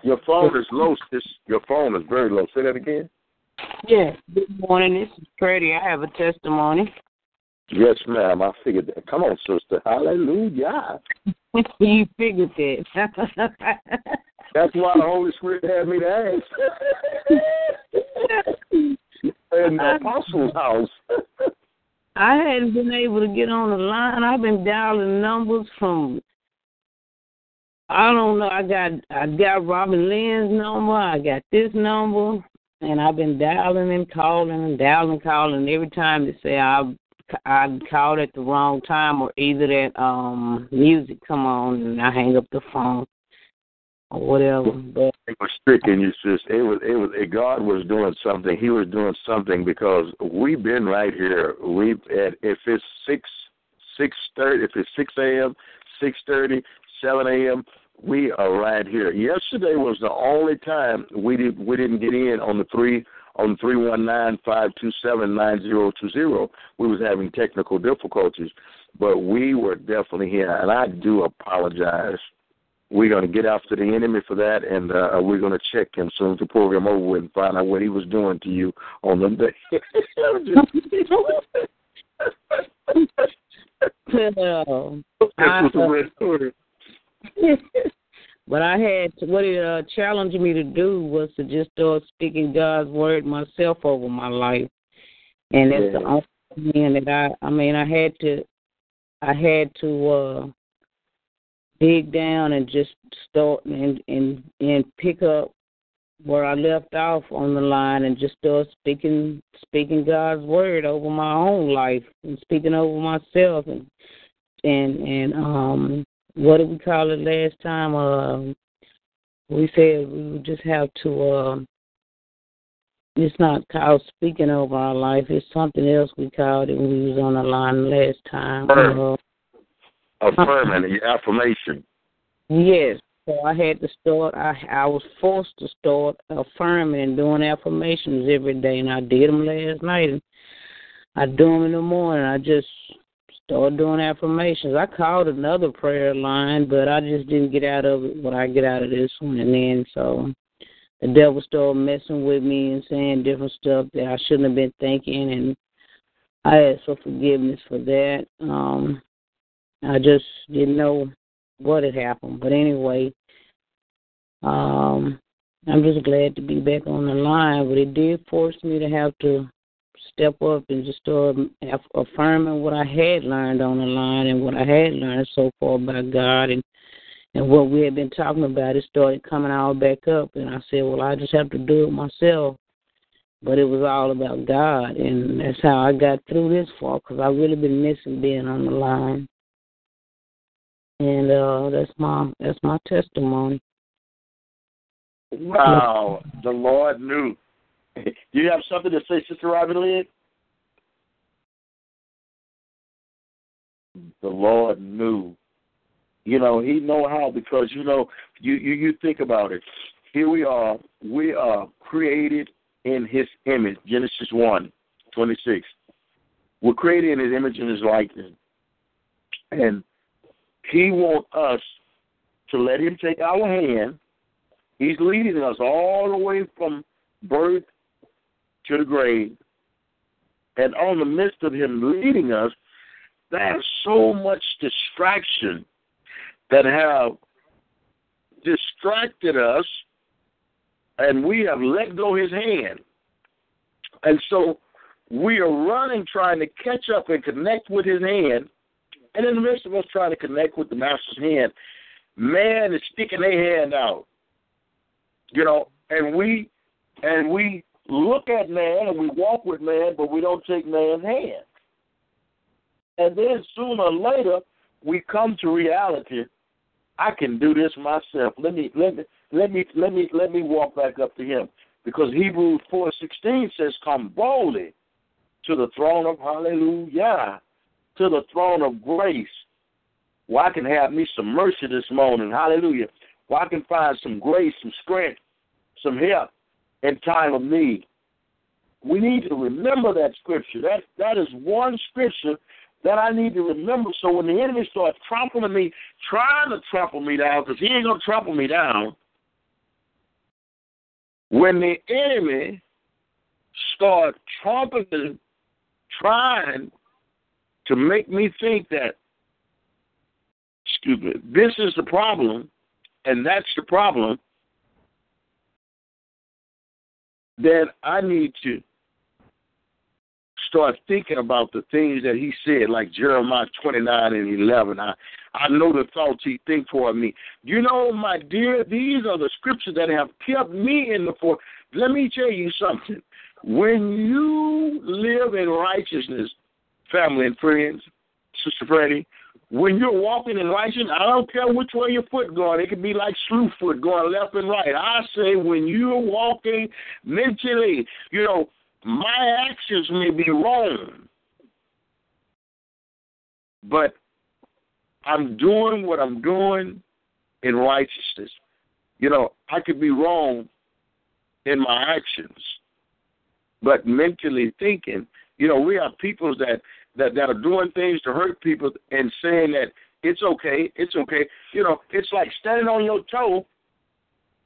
Your phone is low, sis. Your phone is very low. Say that again. Yes. Good morning. This is Freddie. I have a testimony. Yes, ma'am. I figured that. Come on, sister. Hallelujah. you figured that. That's why the Holy Spirit had me to ask. In the apostle's house. I hadn't been able to get on the line. I've been dialing numbers from I don't know. I got I got Robin Lynn's number. I got this number, and I've been dialing and calling and dialing and calling. Every time they say I I called at the wrong time, or either that um music come on and I hang up the phone or whatever. But it was tricking you, sis. It was it was it, God was doing something. He was doing something because we've been right here. We at if it's six six thirty, if it's six a.m., six thirty, seven a.m. We are right here. Yesterday was the only time we did we didn't get in on the three on three one nine five two seven nine zero two zero. We was having technical difficulties, but we were definitely here, and I do apologize. We're going to get after the enemy for that, and uh, we're going to check him soon as the program over with and find out what he was doing to you on the day. So, I, but I had to, what it uh, challenged me to do was to just start speaking God's word myself over my life, and that's Yeah. the only thing that I. I mean, I had to, I had to uh dig down and just start and and and pick up where I left off on the line and just start speaking speaking God's word over my own life and speaking over myself and and and um what did we call it last time? Um we said we would just have to um it's not called speaking over our life, it's something else we called it when we was on the line last time. Affirm. Uh, Affirming the affirmation. Yes. So I had to start. I I was forced to start affirming and doing affirmations every day, and I did them last night. And I do them in the morning. I just started doing affirmations. I called another prayer line, but I just didn't get out of it what I get out of this one. And then so the devil started messing with me and saying different stuff that I shouldn't have been thinking, and I asked for forgiveness for that. Um, I just didn't know what had happened. But anyway, um, I'm just glad to be back on the line. But it did force me to have to step up and just start affirming what I had learned on the line and what I had learned so far about God and and what we had been talking about. It started coming all back up, and I said, well, I just have to do it myself. But it was all about God, and that's how I got through this far because I really been missing being on the line and uh that's my that's my testimony. Wow, the Lord knew. Do you have something to say, Sister Robin Lynn? The Lord knew. You know, He know how because you know you you you think about it. Here we are. We are created in His image. Genesis one twenty six. We're created in His image and His likeness, and He wants us to let Him take our hand. He's leading us all the way from birth to the grave. And on the midst of him leading us, there's so much distraction that have distracted us, and we have let go his hand. And so we are running, trying to catch up and connect with his hand. And in the midst of us trying to connect with the master's hand, man is sticking their hand out. You know, and we and we look at man and we walk with man, but we don't take man's hand. And then sooner or later we come to reality. I can do this myself. Let me let me let me let me let me walk back up to him. Because Hebrews four sixteen says, Come boldly to the throne of hallelujah, to the throne of grace. Well, I can have me some mercy this morning, hallelujah. Well, I can find some grace, some strength, some help in time of need. We need to remember that scripture. That that is one scripture that I need to remember. So when the enemy starts trampling me, trying to trample me down, because he ain't gonna trample me down. When the enemy start trampling, trying to make me think that, excuse me, this is the problem and that's the problem, then I need to start thinking about the things that he said, like Jeremiah 29 and 11. I, I know the thoughts he thinks for me. You know, my dear, these are the scriptures that have kept me in the fort. Let me tell you something. When you live in righteousness, family and friends, Sister Freddie, when you're walking in righteousness, I don't care which way your foot going. It could be like slew foot going left and right. I say when you're walking mentally, you know, my actions may be wrong, but I'm doing what I'm doing in righteousness. You know, I could be wrong in my actions, but mentally thinking, you know, we have people that that that are doing things to hurt people and saying that it's okay, it's okay. You know, it's like standing on your toe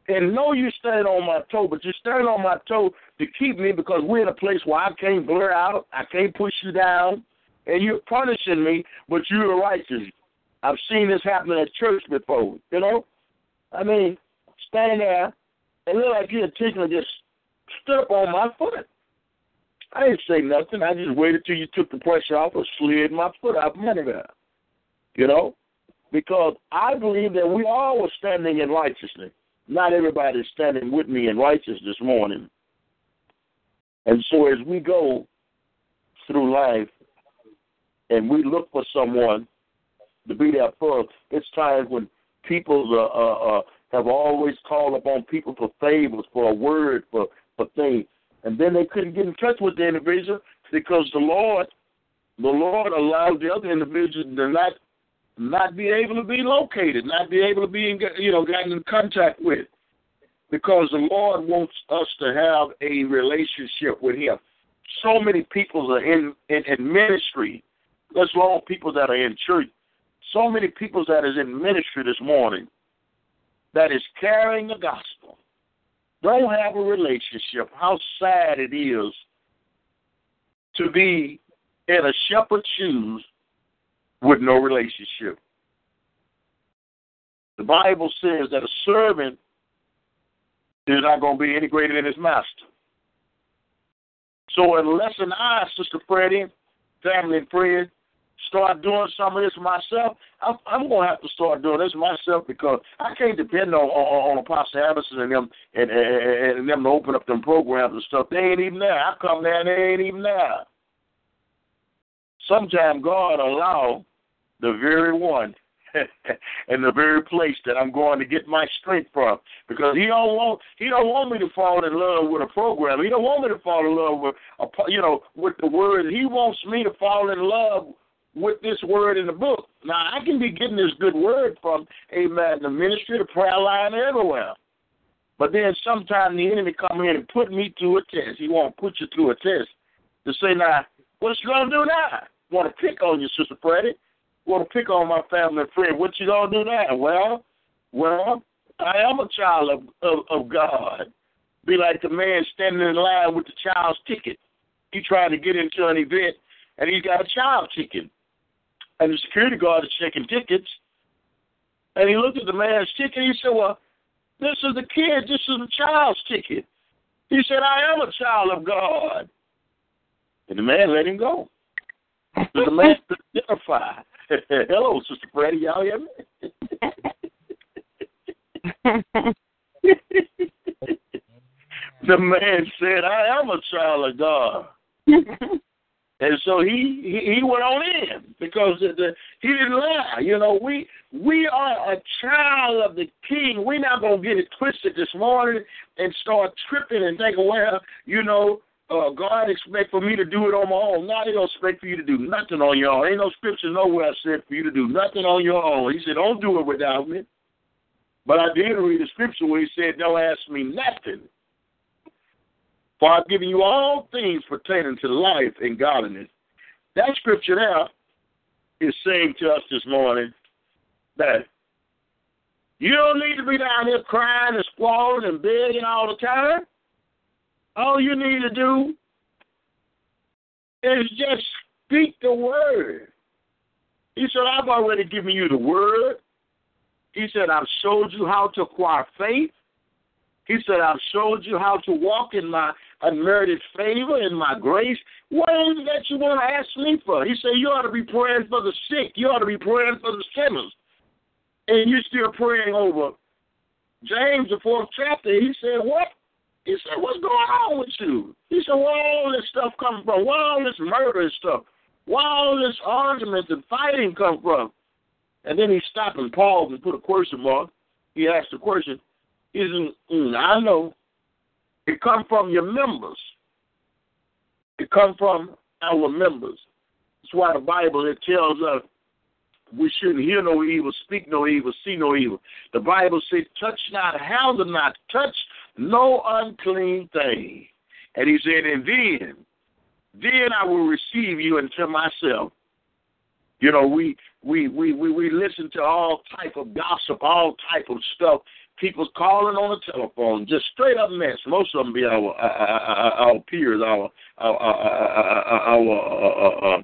and know you're standing on my toe, but you're standing on my toe to keep me because we're in a place where I can't blur out, I can't push you down, and you're punishing me, but you're righteous. I've seen this happen at church before, you know? I mean, standing there and look like you're intentionally just stood up on my foot. I didn't say nothing. I just waited till you took the pressure off or slid my foot out from under there. You know? Because I believe that we all were standing in righteousness. Not everybody is standing with me in righteousness this morning. And so as we go through life and we look for someone to be there for us, it's times when people uh, uh, uh, have always called upon people for favors, for a word, for, for things and then they couldn't get in touch with the individual because the Lord, the Lord allowed the other individual to not not be able to be located, not be able to be in, you know gotten in contact with, because the Lord wants us to have a relationship with Him. So many people are in in, in ministry, let alone people that are in church. So many people that is in ministry this morning that is carrying the gospel don't have a relationship, how sad it is to be in a shepherd's shoes with no relationship. The Bible says that a servant is not going to be any greater than his master. So unless an I, Sister Freddie, family and friends, start doing some of this myself, I'm, I'm going to have to start doing this myself because I can't depend on on, on Apostle Anderson and them and, and, and them to open up them programs and stuff. They ain't even there. I come there and they ain't even there. Sometimes God allow the very one and the very place that I'm going to get my strength from. Because he don't want he don't want me to fall in love with a program. He don't want me to fall in love with a you know with the word. He wants me to fall in love with this word in the book. Now I can be getting this good word from Amen, the ministry, the prayer line, everywhere. But then sometimes the enemy come in and put me through a test. He won't put you through a test to say, now, what's you gonna do now? Want to pick on you, Sister Freddie? Want to pick on my family and friend? What you gonna do now? Well, well, I am a child of, of of God. Be like the man standing in line with the child's ticket. He trying to get into an event and he's got a child ticket and the security guard is checking tickets. And he looked at the man's ticket. He said, "Well, this is the kid. This is a child's ticket." He said, "I am a child of God." And the man let him go. the man identify. Hello, Sister Freddie. Y'all hear me? the man said, "I am a child of God." And so he, he he went on in because the, the, he didn't lie. You know, we we are a child of the King. We're not gonna get it twisted this morning and start tripping and thinking, well, you know, uh, God expect for me to do it on my own. No, He don't expect for you to do nothing on your own. Ain't no scripture nowhere said for you to do nothing on your own. He said, don't do it without me. But I did read the scripture where He said, don't ask me nothing for I've given you all things pertaining to life and godliness. That scripture there is saying to us this morning that you don't need to be down here crying and squalling and begging all the time. All you need to do is just speak the word. He said, I've already given you the word. He said, I've showed you how to acquire faith. He said, I've showed you how to walk in my unmerited favor and my grace. What is it that you want to ask me for? He said, You ought to be praying for the sick. You ought to be praying for the sinners. And you're still praying over James, the fourth chapter. He said, What? He said, What's going on with you? He said, Where all this stuff come from? Where all this murder and stuff? Where all this argument and fighting come from? And then he stopped and paused and put a question mark. He asked the question, Isn't mm, I know it come from your members. It come from our members. That's why the Bible it tells us we shouldn't hear no evil, speak no evil, see no evil. The Bible says, touch not, handle not, touch no unclean thing. And he said, and then, then I will receive you into myself. You know, we we we we, we listen to all type of gossip, all type of stuff. People's calling on the telephone, just straight up mess. Most of them be our our, peers, our our our, uh,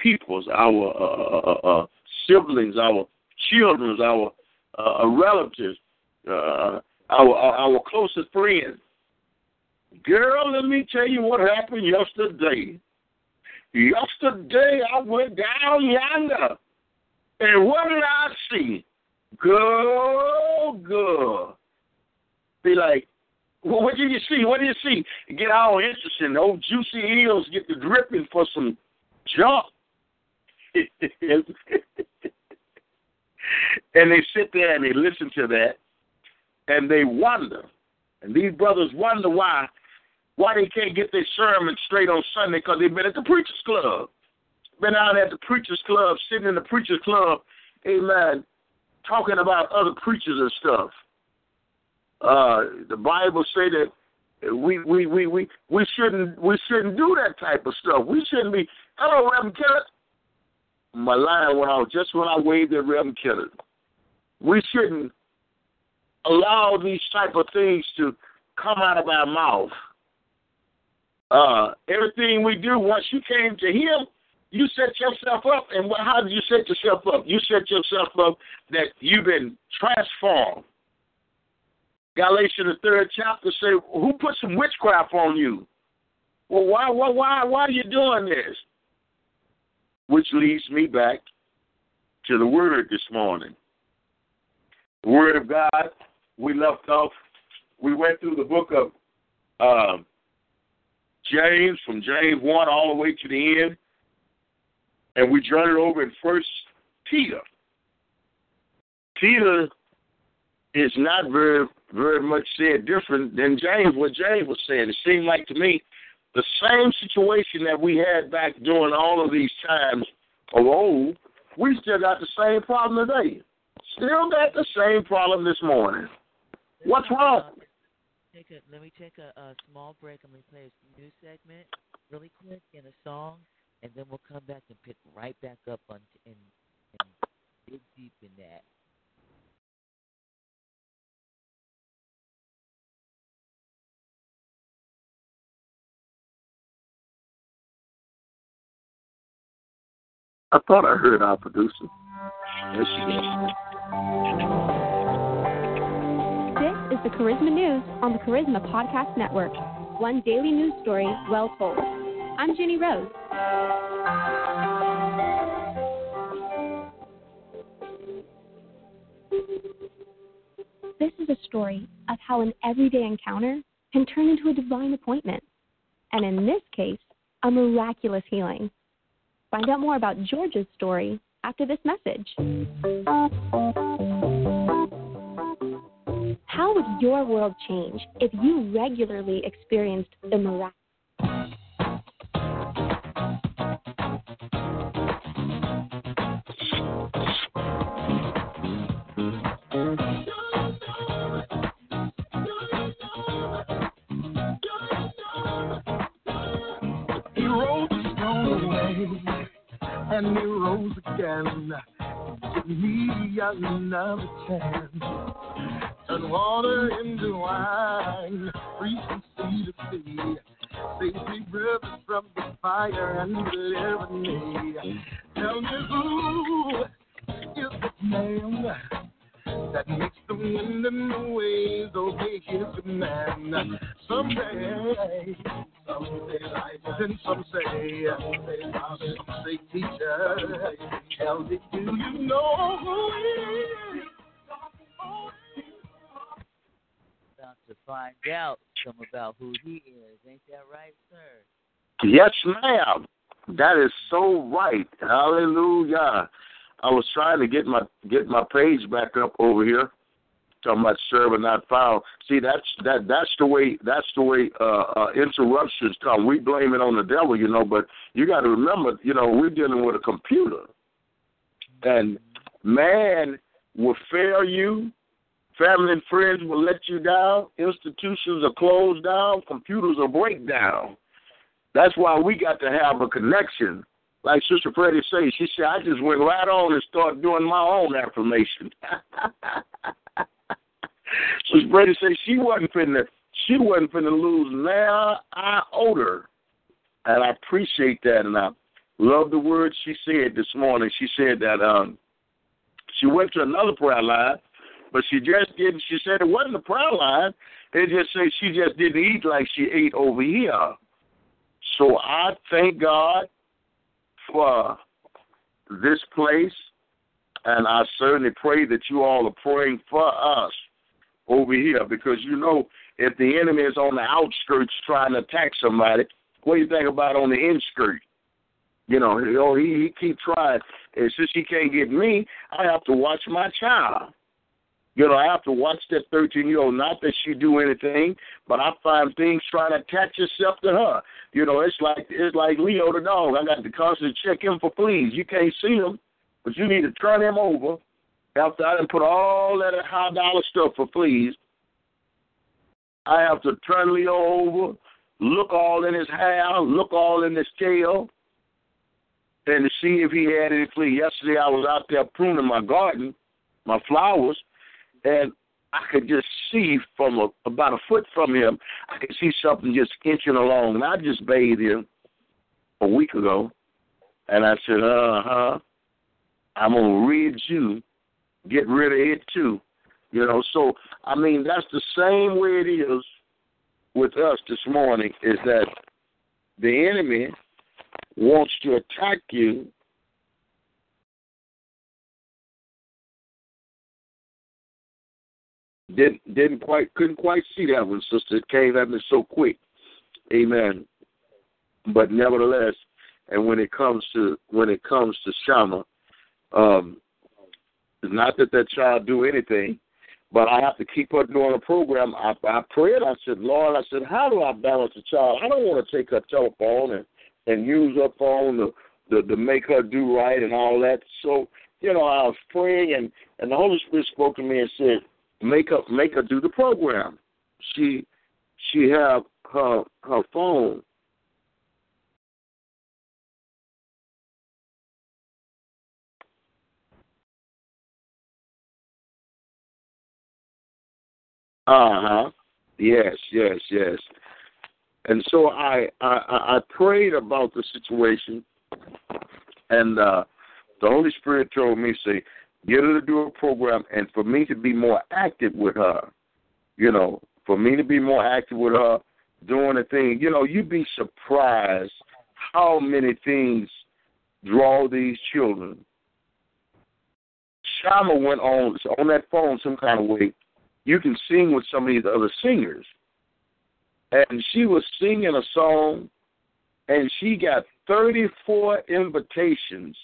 peoples, our uh, uh, siblings, our children, our uh, relatives, uh, our our closest friends. Girl, let me tell you what happened yesterday. Yesterday I went down yonder, and what did I see? Girl, girl. Be like, well, what did you see? What did you see? Get all interested. Old juicy eels get the dripping for some junk. and they sit there and they listen to that, and they wonder. And these brothers wonder why why they can't get their sermon straight on Sunday because they've been at the preachers club, been out at the preachers club, sitting in the preachers club, amen, talking about other preachers and stuff. Uh, the Bible say that we we we we we shouldn't we shouldn't do that type of stuff. We shouldn't be. Hello, Reverend Kenneth. My line went off just when I waved at Reverend Kenneth. We shouldn't allow these type of things to come out of our mouth. Uh, everything we do, once you came to Him, you set yourself up. And how did you set yourself up? You set yourself up that you've been transformed. Galatians the third chapter say, "Who put some witchcraft on you?" Well, why, why, why, why are you doing this? Which leads me back to the word this morning. The word of God. We left off. We went through the book of um, James, from James one all the way to the end, and we journeyed over in First Peter. Peter is not very very much said different than James. What James was saying, it seemed like to me the same situation that we had back during all of these times of old. We still got the same problem today. Still got the same problem this morning. What's wrong? Take a, let me take a, a small break. I'm going to play a new segment really quick in a song, and then we'll come back and pick right back up on and, and dig deep in that. I thought I heard our producer. There she is. This is the Charisma News on the Charisma Podcast Network. One daily news story well told. I'm Jenny Rose. This is a story of how an everyday encounter can turn into a divine appointment, and in this case, a miraculous healing. Find out more about George's story after this message. How would your world change if you regularly experienced the miraculous? and he rose again. Give me another chance. Turn water into wine, free from sea to sea. Save me, brothers, from the fire and deliver me. Tell me who is the man that makes the wind and the waves obey his command. Someday some say life, and some say, some say teacher. Tell me, do you know who he is? About to find out some about who he is. Ain't that right, sir? Yes, ma'am. That is so right. Hallelujah. I was trying to get my get my page back up over here. Talking about server not found. See, that's that that's the way that's the way uh, uh interruptions come. We blame it on the devil, you know, but you got to remember, you know, we're dealing with a computer, and man will fail you. Family and friends will let you down. Institutions are closed down. Computers are break down. That's why we got to have a connection. Like Sister Freddie says, she said, I just went right on and started doing my own affirmation. Sister Freddie said she wasn't finna she wasn't finna lose now I her. And I appreciate that and I love the words she said this morning. She said that um she went to another prayer line, but she just didn't she said it wasn't a prayer line. They just say she just didn't eat like she ate over here. So I thank God for this place, and I certainly pray that you all are praying for us over here because you know if the enemy is on the outskirts trying to attack somebody, what do you think about on the inskirt? You know, oh, he he keep trying, and since he can't get me, I have to watch my child. You know, I have to watch that 13 year old. Not that she do anything, but I find things trying to attach itself to her. You know, it's like it's like Leo the dog. I got to constantly check him for fleas. You can't see him, but you need to turn him over. After I done put all that high dollar stuff for fleas, I have to turn Leo over, look all in his hair, look all in his tail, and to see if he had any flea. Yesterday I was out there pruning my garden, my flowers, and I could just see from a, about a foot from him, I could see something just inching along. And I just bathed him a week ago, and I said, "Uh huh, I'm gonna rid you, get rid of it too." You know, so I mean that's the same way it is with us this morning. Is that the enemy wants to attack you Didn't didn't quite couldn't quite see that one, sister. It came at me so quick. Amen. But nevertheless, and when it comes to when it comes to Shama, um, it's not that that child do anything, but I have to keep her doing a program. I, I prayed. I said, Lord, I said, how do I balance the child? I don't want to take her telephone and and use her phone to, to to make her do right and all that. So you know, I was praying, and and the Holy Spirit spoke to me and said, make her make her do the program. She she have her her phone. Huh. Yes, yes, yes. And so I, I I prayed about the situation, and uh, the Holy Spirit told me, say, get her to do a program, and for me to be more active with her. You know, for me to be more active with her, doing the thing. You know, you'd be surprised how many things draw these children. Shama went on on that phone some kind of way. You can sing with some of these other singers, and she was singing a song, and she got thirty-four invitations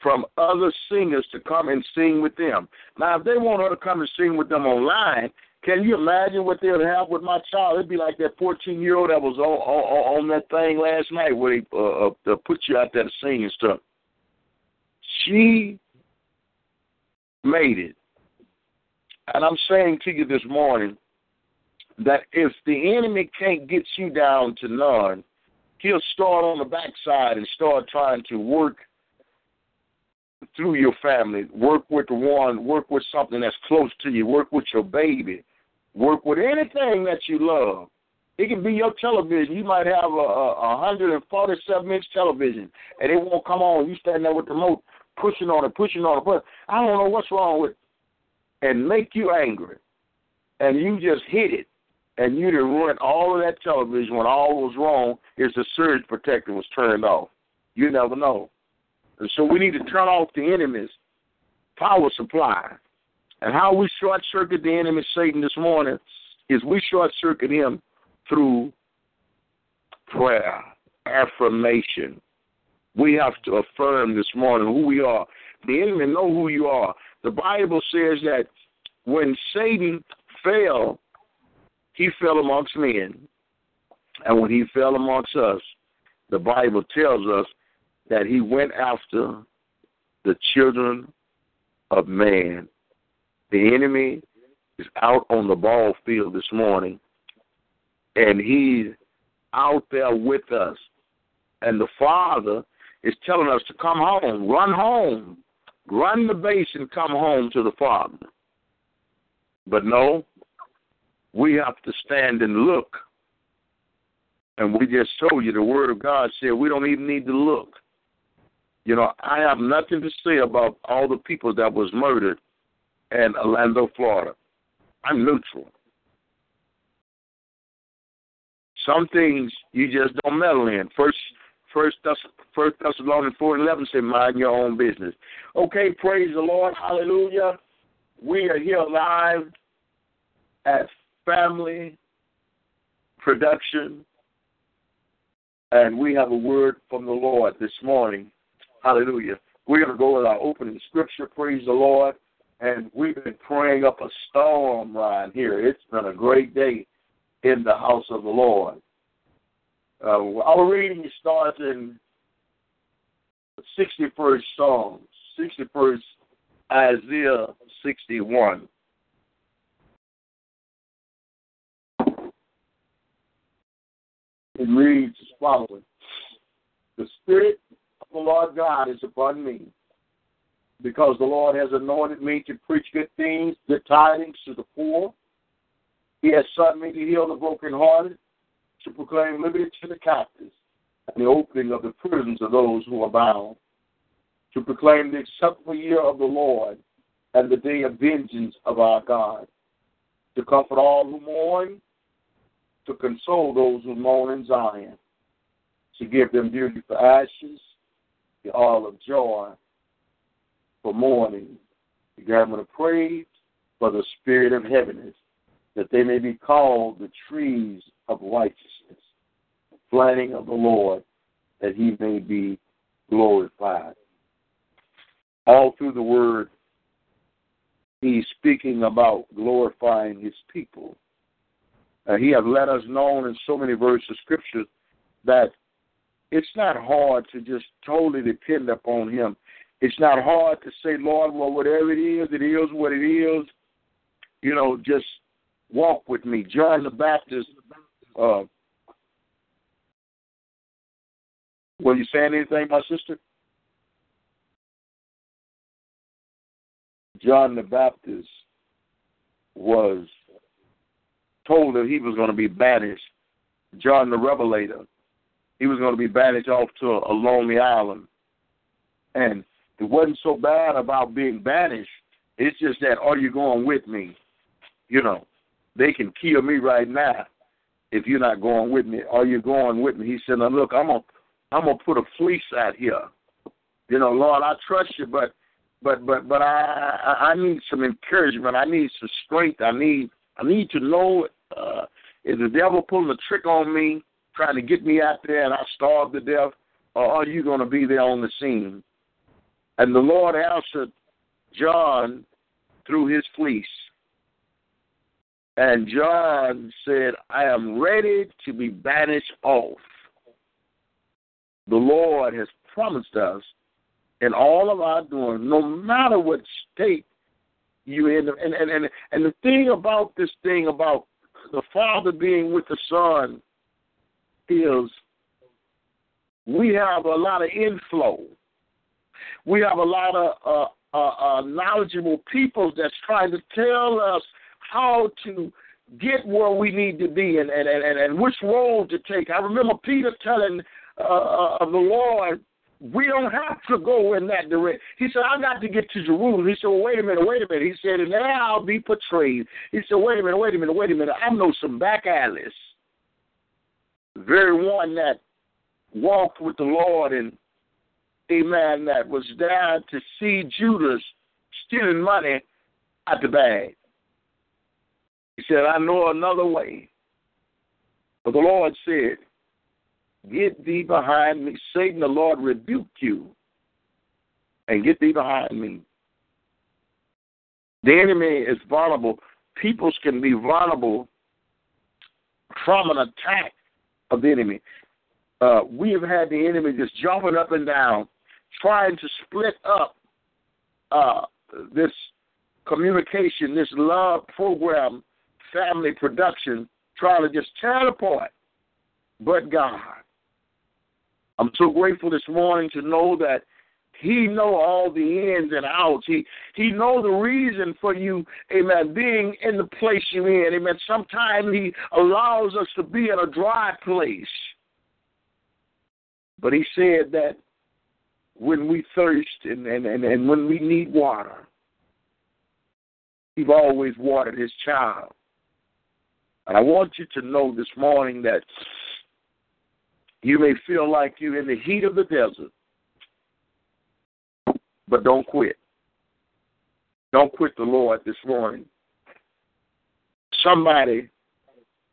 from other singers to come and sing with them. Now, if they want her to come and sing with them online, can you imagine what they'll have with my child? It'd be like that 14 year old that was on, on, on that thing last night where they uh, uh, put you out there to sing and stuff. She made it. And I'm saying to you this morning that if the enemy can't get you down to none, he'll start on the backside and start trying to work through your family. Work with one, work with something that's close to you, work with your baby, work with anything that you love. It can be your television. You might have a, a, a 147 inch television, and it won't come on. You standing there with the remote, pushing on it, pushing on it. But I don't know what's wrong with it. And make you angry. And you just hit it. and you didn't ruin all of that television when all was wrong is the surge protector was turned off. You never know. And so we need to turn off the enemy's power supply. And how we short circuit the enemy Satan this morning is we short circuit him through prayer, affirmation. We have to affirm this morning who we are. The enemy know who you are. The Bible says that when Satan fell, he fell amongst men. And when he fell amongst us, the Bible tells us that he went after the children of man. The enemy is out on the ball field this morning, and he's out there with us. And the Father is telling us to come home, run home, run the base and come home to the Father. But no, we have to stand and look. And we just told you the Word of God said we don't even need to look. You know, I have nothing to say about all the people that was murdered in Orlando, Florida. I'm neutral. Some things you just don't meddle in. First, first, First Thessalonians four and eleven say, "Mind your own business." Okay, praise the Lord, Hallelujah. We are here live at Family Production, and we have a word from the Lord this morning. Hallelujah. We're going to go with our opening scripture. Praise the Lord. And we've been praying up a storm right here. It's been a great day in the house of the Lord. Uh, our reading starts in the 61st Psalm, 61st Isaiah 61. It reads as following The Spirit of the Lord God is upon me, because the Lord has anointed me to preach good things, good tidings to the poor. He has sent me to heal the brokenhearted, to proclaim liberty to the captives, and the opening of the prisons of those who are bound, to proclaim the acceptable year of the Lord and the day of vengeance of our God, to comfort all who mourn, to console those who mourn in Zion, to give them beauty for ashes, the all of joy for mourning, the garment of praise for the spirit of heaviness, that they may be called the trees of righteousness, the planting of the Lord, that he may be glorified. All through the word, he's speaking about glorifying his people. Uh, he has let us know in so many verses of scripture that it's not hard to just totally depend upon Him. It's not hard to say, Lord, well, whatever it is, it is what it is. You know, just walk with me. John the Baptist. Uh, were you saying anything, my sister? John the Baptist was told that he was going to be banished. John the Revelator he was going to be banished off to a, a lonely island. And it wasn't so bad about being banished. It's just that, are you going with me? You know, they can kill me right now if you're not going with me. Are you're going with me? He said, now look, I'm gonna I'm gonna put a fleece out here. You know, Lord, I trust you, but but but but I I need some encouragement. I need some strength. I need I need to know uh, is the devil pulling a trick on me? trying to get me out there and I starve to death, or are you going to be there on the scene? And the Lord answered John through his fleece. And John said, I am ready to be banished off. The Lord has promised us in all of our doing, no matter what state you're in. And, and, and, and the thing about this thing about the Father being with the Son is we have a lot of inflow. We have a lot of uh, uh, uh, knowledgeable people that's trying to tell us how to get where we need to be and, and, and, and which road to take. I remember Peter telling uh, uh, the Lord, we don't have to go in that direction. He said, I got to get to Jerusalem. He said, well, wait a minute, wait a minute. He said, and now I'll be portrayed. He said, wait a minute, wait a minute, wait a minute. I know some back alleys. Very one that walked with the Lord and, amen, that was there to see Judas stealing money out the bag. He said, I know another way. But the Lord said, Get thee behind me. Satan, the Lord rebuked you. And get thee behind me. The enemy is vulnerable. Peoples can be vulnerable from an attack of the enemy. Uh, we have had the enemy just jumping up and down, trying to split up uh, this communication, this love program, family production, trying to just tear it apart. But God, I'm so grateful this morning to know that he know all the ins and outs. He he know the reason for you, amen, being in the place you're in. Amen. Sometimes he allows us to be in a dry place. But he said that when we thirst and, and, and, and when we need water, he's always watered his child. And I want you to know this morning that you may feel like you're in the heat of the desert, but don't quit. Don't quit the Lord this morning. Somebody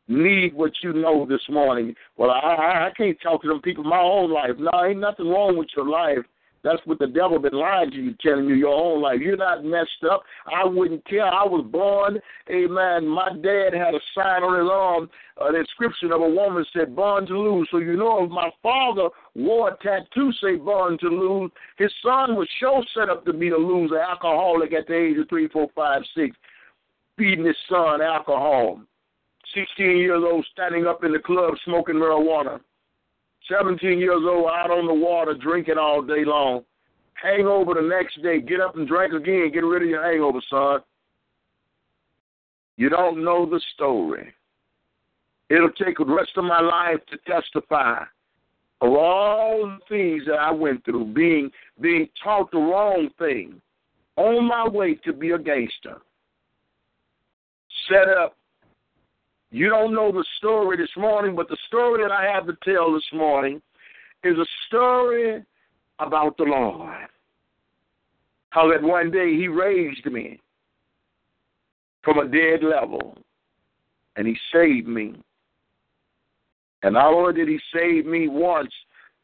need what you know this morning. Well, I, I can't talk to them people in my own life. No, ain't nothing wrong with your life. That's what the devil been lying to you, telling you your own life. You're not messed up. I wouldn't care. I was born, amen. My dad had a sign on his arm, the description of a woman said, born to lose. So you know if my father wore a tattoo say born to lose, his son was sure set up to be a loser, alcoholic at the age of three, four, five, six, feeding his son alcohol. 16 years old, standing up in the club smoking marijuana. 17 years old, out on the water, drinking all day long. Hangover the next day, get up and drink again, get rid of your hangover, son. You don't know the story. It'll take the rest of my life to testify of all the things that I went through, being being taught the wrong thing, on my way to be a gangster. Set up you don't know the story this morning, but the story that I have to tell this morning is a story about the Lord. How that one day He raised me from a dead level and He saved me. And not only did He save me once,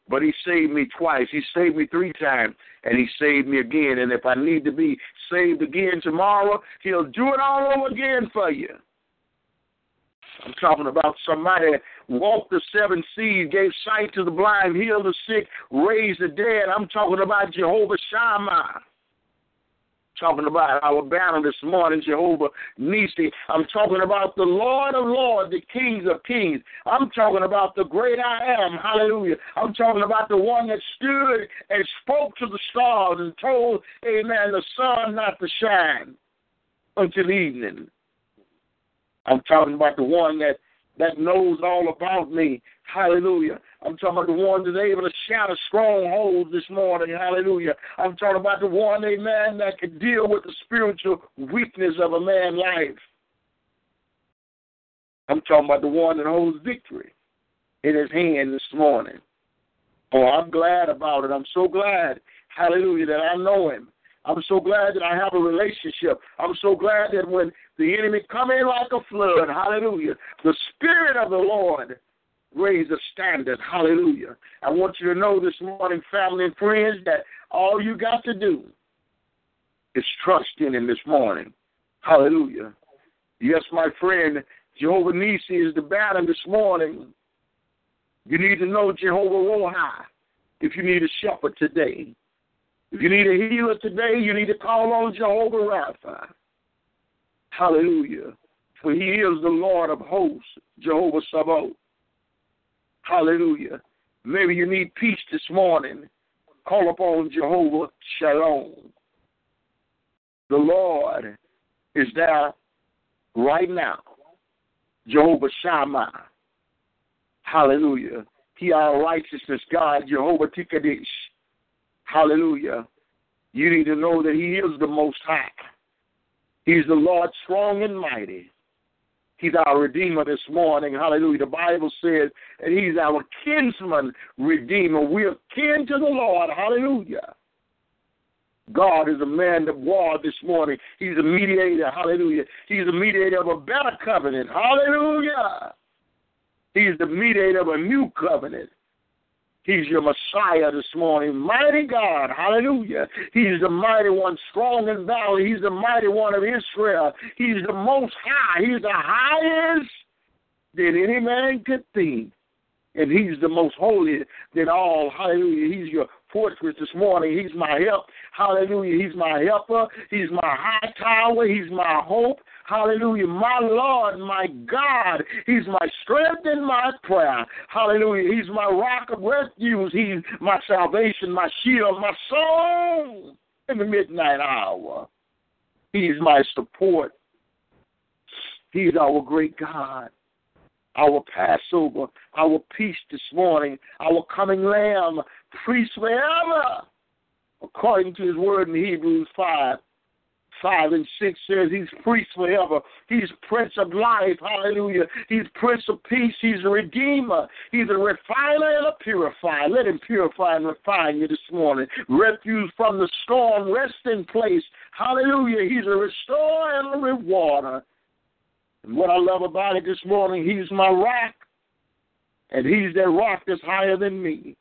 but He saved me twice. He saved me three times and He saved me again. And if I need to be saved again tomorrow, He'll do it all over again for you. I'm talking about somebody walked the seven seas, gave sight to the blind, healed the sick, raised the dead. I'm talking about Jehovah Shammah. Talking about our banner this morning, Jehovah Nisi. I'm talking about the Lord of Lords, the Kings of Kings. I'm talking about the great I am. Hallelujah. I'm talking about the one that stood and spoke to the stars and told, Amen, the sun not to shine until evening. I'm talking about the one that that knows all about me. Hallelujah. I'm talking about the one that's able to shatter strongholds this morning. Hallelujah. I'm talking about the one, amen, that can deal with the spiritual weakness of a man's life. I'm talking about the one that holds victory in his hand this morning. Oh, I'm glad about it. I'm so glad, hallelujah, that I know him. I'm so glad that I have a relationship. I'm so glad that when the enemy come in like a flood, hallelujah, the Spirit of the Lord raise a standard, hallelujah. I want you to know this morning, family and friends, that all you got to do is trust in Him this morning. Hallelujah. Yes, my friend, Jehovah Nisi is the banner this morning. You need to know Jehovah Rohi if you need a shepherd today. If you need a healer today, you need to call on Jehovah Rapha. Hallelujah. For he is the Lord of hosts, Jehovah Sabaoth. Hallelujah. Maybe you need peace this morning. Call upon Jehovah Shalom. The Lord is there right now. Jehovah Shammah. Hallelujah. He our righteousness God, Jehovah Tikadish. Hallelujah. You need to know that He is the Most High. He's the Lord strong and mighty. He's our Redeemer this morning. Hallelujah. The Bible says that He's our kinsman Redeemer. We're kin to the Lord. Hallelujah. God is a man of war this morning. He's a mediator. Hallelujah. He's a mediator of a better covenant. Hallelujah. He's the mediator of a new covenant. He's your Messiah this morning. Mighty God. Hallelujah. He's the mighty one, strong in valor. He's the mighty one of Israel. He's the most high. He's the highest that any man could think. And he's the most holy than all. Hallelujah. He's your fortress this morning. He's my help. Hallelujah. He's my helper. He's my high tower. He's my hope. Hallelujah. My Lord, my God. He's my strength and my prayer. Hallelujah. He's my rock of refuge. He's my salvation, my shield, my soul in the midnight hour. He's my support. He's our great God our Passover, our peace this morning, our coming Lamb, priest forever, according to his word in Hebrews 5. 5 and 6 says he's priest forever. He's prince of life. Hallelujah. He's prince of peace. He's a redeemer. He's a refiner and a purifier. Let him purify and refine you this morning. Refuge from the storm, resting place. Hallelujah. He's a restorer and a rewarder. And what I love about it this morning, he's my rock. And he's that rock that's higher than me.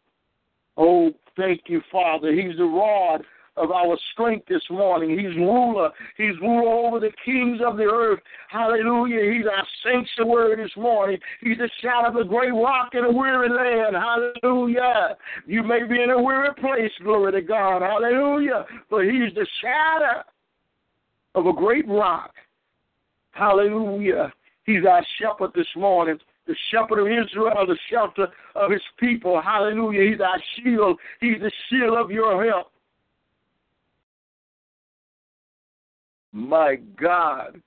Oh, thank you, Father. He's the rod of our strength this morning. He's ruler. He's ruler over the kings of the earth. Hallelujah. He's our sanctuary this morning. He's the shadow of a great rock in a weary land. Hallelujah. You may be in a weary place, glory to God. Hallelujah. But he's the shadow of a great rock. Hallelujah. He's our shepherd this morning the shepherd of Israel, the shelter of his people. Hallelujah. He's our shield. He's the shield of your help. My God.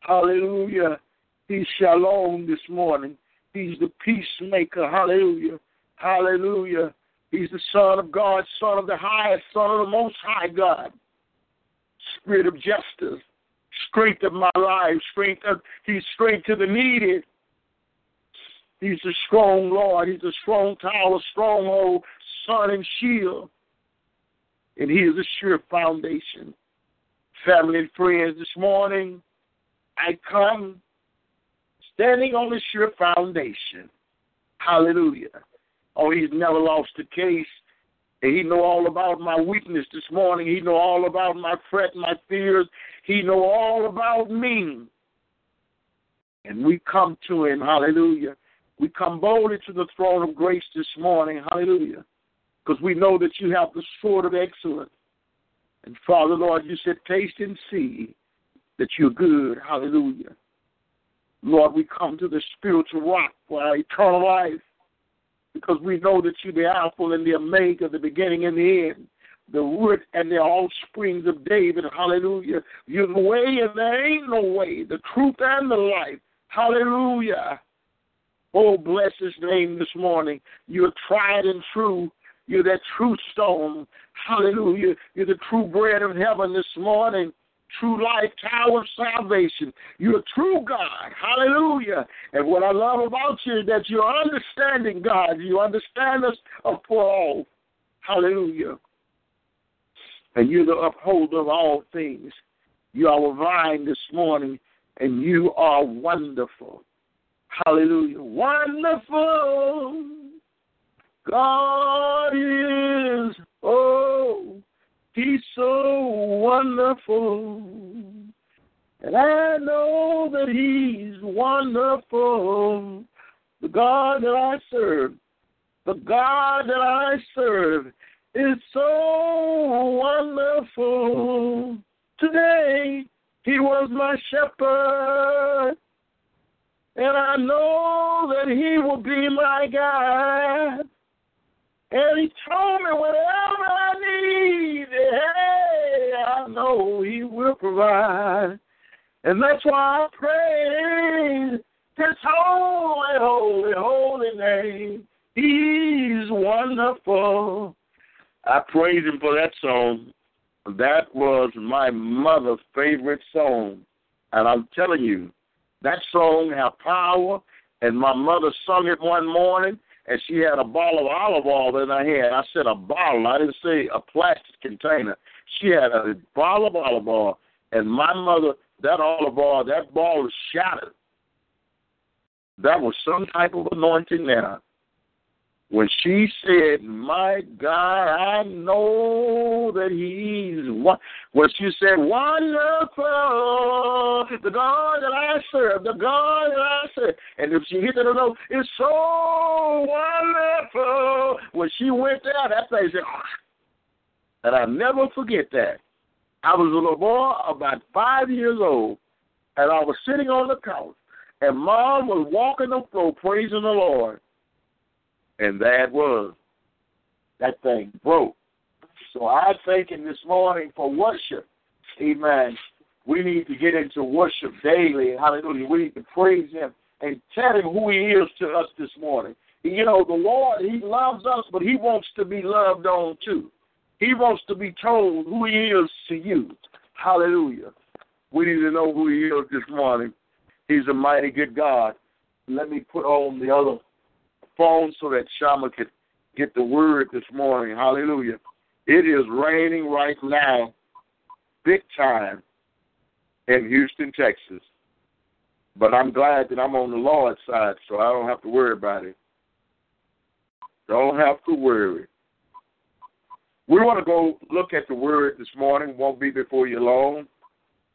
Hallelujah. He's shalom this morning. He's the peacemaker. Hallelujah. Hallelujah. He's the Son of God, Son of the highest, Son of the Most High God. Spirit of justice, strength of my life, strength of, he's strength to the needy. He's a strong Lord. He's a strong tower, stronghold, sun and shield. And he is a sure foundation. Family and friends, this morning I come standing on a sure foundation. Hallelujah. Oh, he's never lost a case. And he know all about my weakness this morning. He know all about my fret, my fears. He know all about me. And we come to him, hallelujah, we come boldly to the throne of grace this morning. Hallelujah. Because we know that you have the sword of excellence. And Father, Lord, you said, taste and see that you're good. Hallelujah. Lord, we come to the spiritual rock for our eternal life because we know that you're the Alpha and the Omega, the beginning and the end, the root and the offsprings of David. Hallelujah. You're the way and there ain't no way, the truth and the life. Hallelujah. Oh, bless his name this morning. You're tried and true. You're that true stone. Hallelujah. You're the true bread of heaven this morning. True life, tower of salvation. You're a true God. Hallelujah. And what I love about you is that you're understanding God. You understand us for all. Hallelujah. And you're the upholder of all things. You are our vine this morning, and you are wonderful. Hallelujah. Wonderful. God is, oh, He's so wonderful. And I know that He's wonderful. The God that I serve, the God that I serve is so wonderful. Today, He was my shepherd. And I know that He will be my God. And He told me whatever I need, hey, I know He will provide. And that's why I praise His holy, holy, holy name. He's wonderful. I praise him for that song. That was my mother's favorite song. And I'm telling you, that song had power. And my mother sung it one morning, and she had a bottle of olive oil in her hand. I said a bottle. I didn't say a plastic container. She had a bottle of olive oil, and my mother, that olive oil, that ball was shattered. That was some type of anointing there when she said, "My God, I know that He's one." When she said, "Wonderful, the God that I serve, the God that I serve," and if she hit the note, it's so wonderful. When she went there, that place, and I never forget that. I was a little boy, about five years old, and I was sitting on the couch, and Mom was walking the floor praising the Lord. And that was that thing broke. So I thank him this morning for worship. Amen. We need to get into worship daily. Hallelujah. We need to praise him and tell him who he is to us this morning. You know, the Lord, he loves us, but he wants to be loved on too. He wants to be told who he is to you. Hallelujah. We need to know who he is this morning. He's a mighty good God. Let me put on the other phone so that Shama could get the word this morning. Hallelujah. It is raining right now, big time, in Houston, Texas. But I'm glad that I'm on the Lord's side, so I don't have to worry about it. Don't have to worry. We want to go look at the word this morning. Won't be before you long.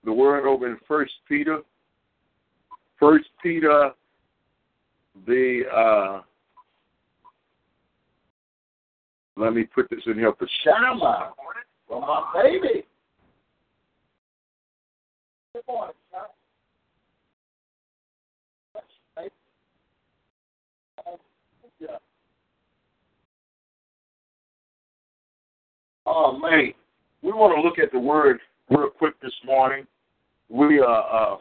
The word over in First Peter. First Peter, the uh, let me put this in here for Shama, for my baby. Good morning, Yeah. Oh man, we want to look at the word real quick this morning. We are uh,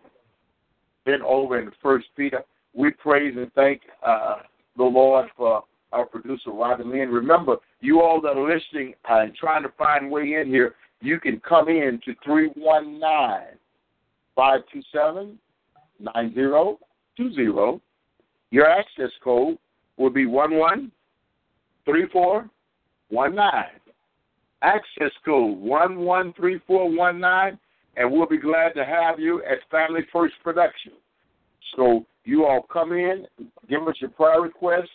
been over in First Peter. We praise and thank uh, the Lord for our producer Robin Lynn. Remember, you all that are listening and trying to find way in here, you can come in to 319 527 9020. Your access code will be 113419. Access code 113419, and we'll be glad to have you at Family First Production. So you all come in, give us your prayer requests,